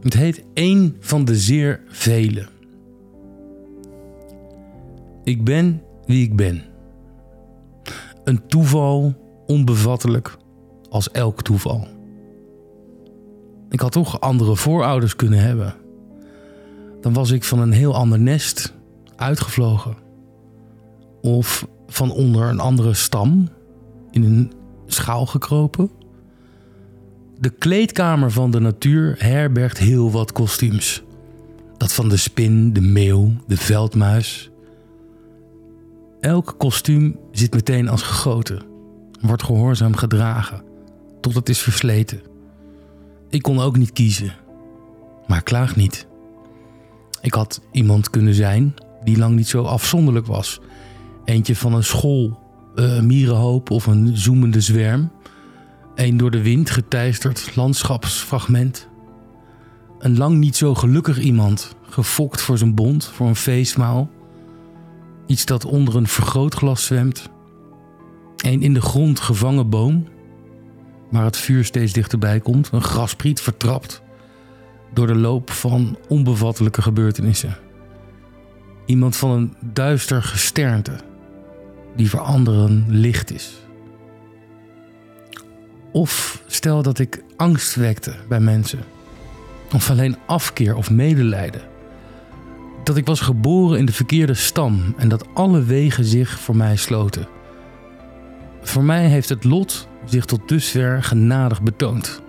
Het heet Eén van de zeer vele. Ik ben wie ik ben. Een toeval onbevattelijk als elk toeval. Ik had toch andere voorouders kunnen hebben. Dan was ik van een heel ander nest uitgevlogen. Of van onder een andere stam. in een schaal gekropen. De kleedkamer van de natuur herbergt heel wat kostuums. Dat van de spin, de meeuw, de veldmuis. Elk kostuum zit meteen als gegoten, wordt gehoorzaam gedragen, tot het is versleten. Ik kon ook niet kiezen, maar klaag niet. Ik had iemand kunnen zijn die lang niet zo afzonderlijk was. Eentje van een school, uh, mierenhoop of een zoemende zwerm. Een door de wind geteisterd landschapsfragment. Een lang niet zo gelukkig iemand, gefokt voor zijn bond, voor een feestmaal. Iets dat onder een vergrootglas zwemt. Een in de grond gevangen boom, waar het vuur steeds dichterbij komt. Een graspriet vertrapt door de loop van onbevattelijke gebeurtenissen. Iemand van een duister gesternte, die voor anderen licht is. Of stel dat ik angst wekte bij mensen, of alleen afkeer of medelijden. Dat ik was geboren in de verkeerde stam en dat alle wegen zich voor mij sloten. Voor mij heeft het lot zich tot dusver genadig betoond.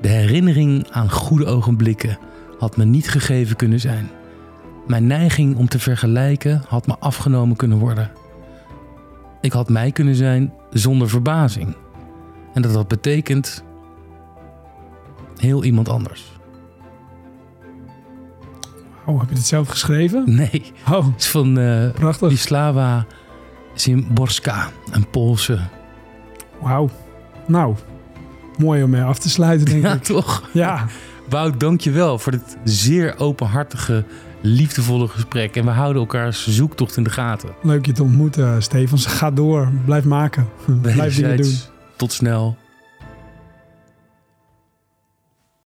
De herinnering aan goede ogenblikken had me niet gegeven kunnen zijn. Mijn neiging om te vergelijken had me afgenomen kunnen worden. Ik had mij kunnen zijn zonder verbazing. En dat had betekend heel iemand anders. Oh, heb je het zelf geschreven? Nee. Oh, Het is van uh, prachtig. Wisława Szymborska, een Poolse. Wauw. Nou, mooi om mee af te sluiten, denk Ja, ik. toch? Ja, Wout, dank je wel voor dit zeer openhartige, liefdevolle gesprek. En we houden elkaars zoektocht in de gaten. leuk je te ontmoeten, Stefans. Ga door. Blijf maken. Blijf dingen doen. Tot snel.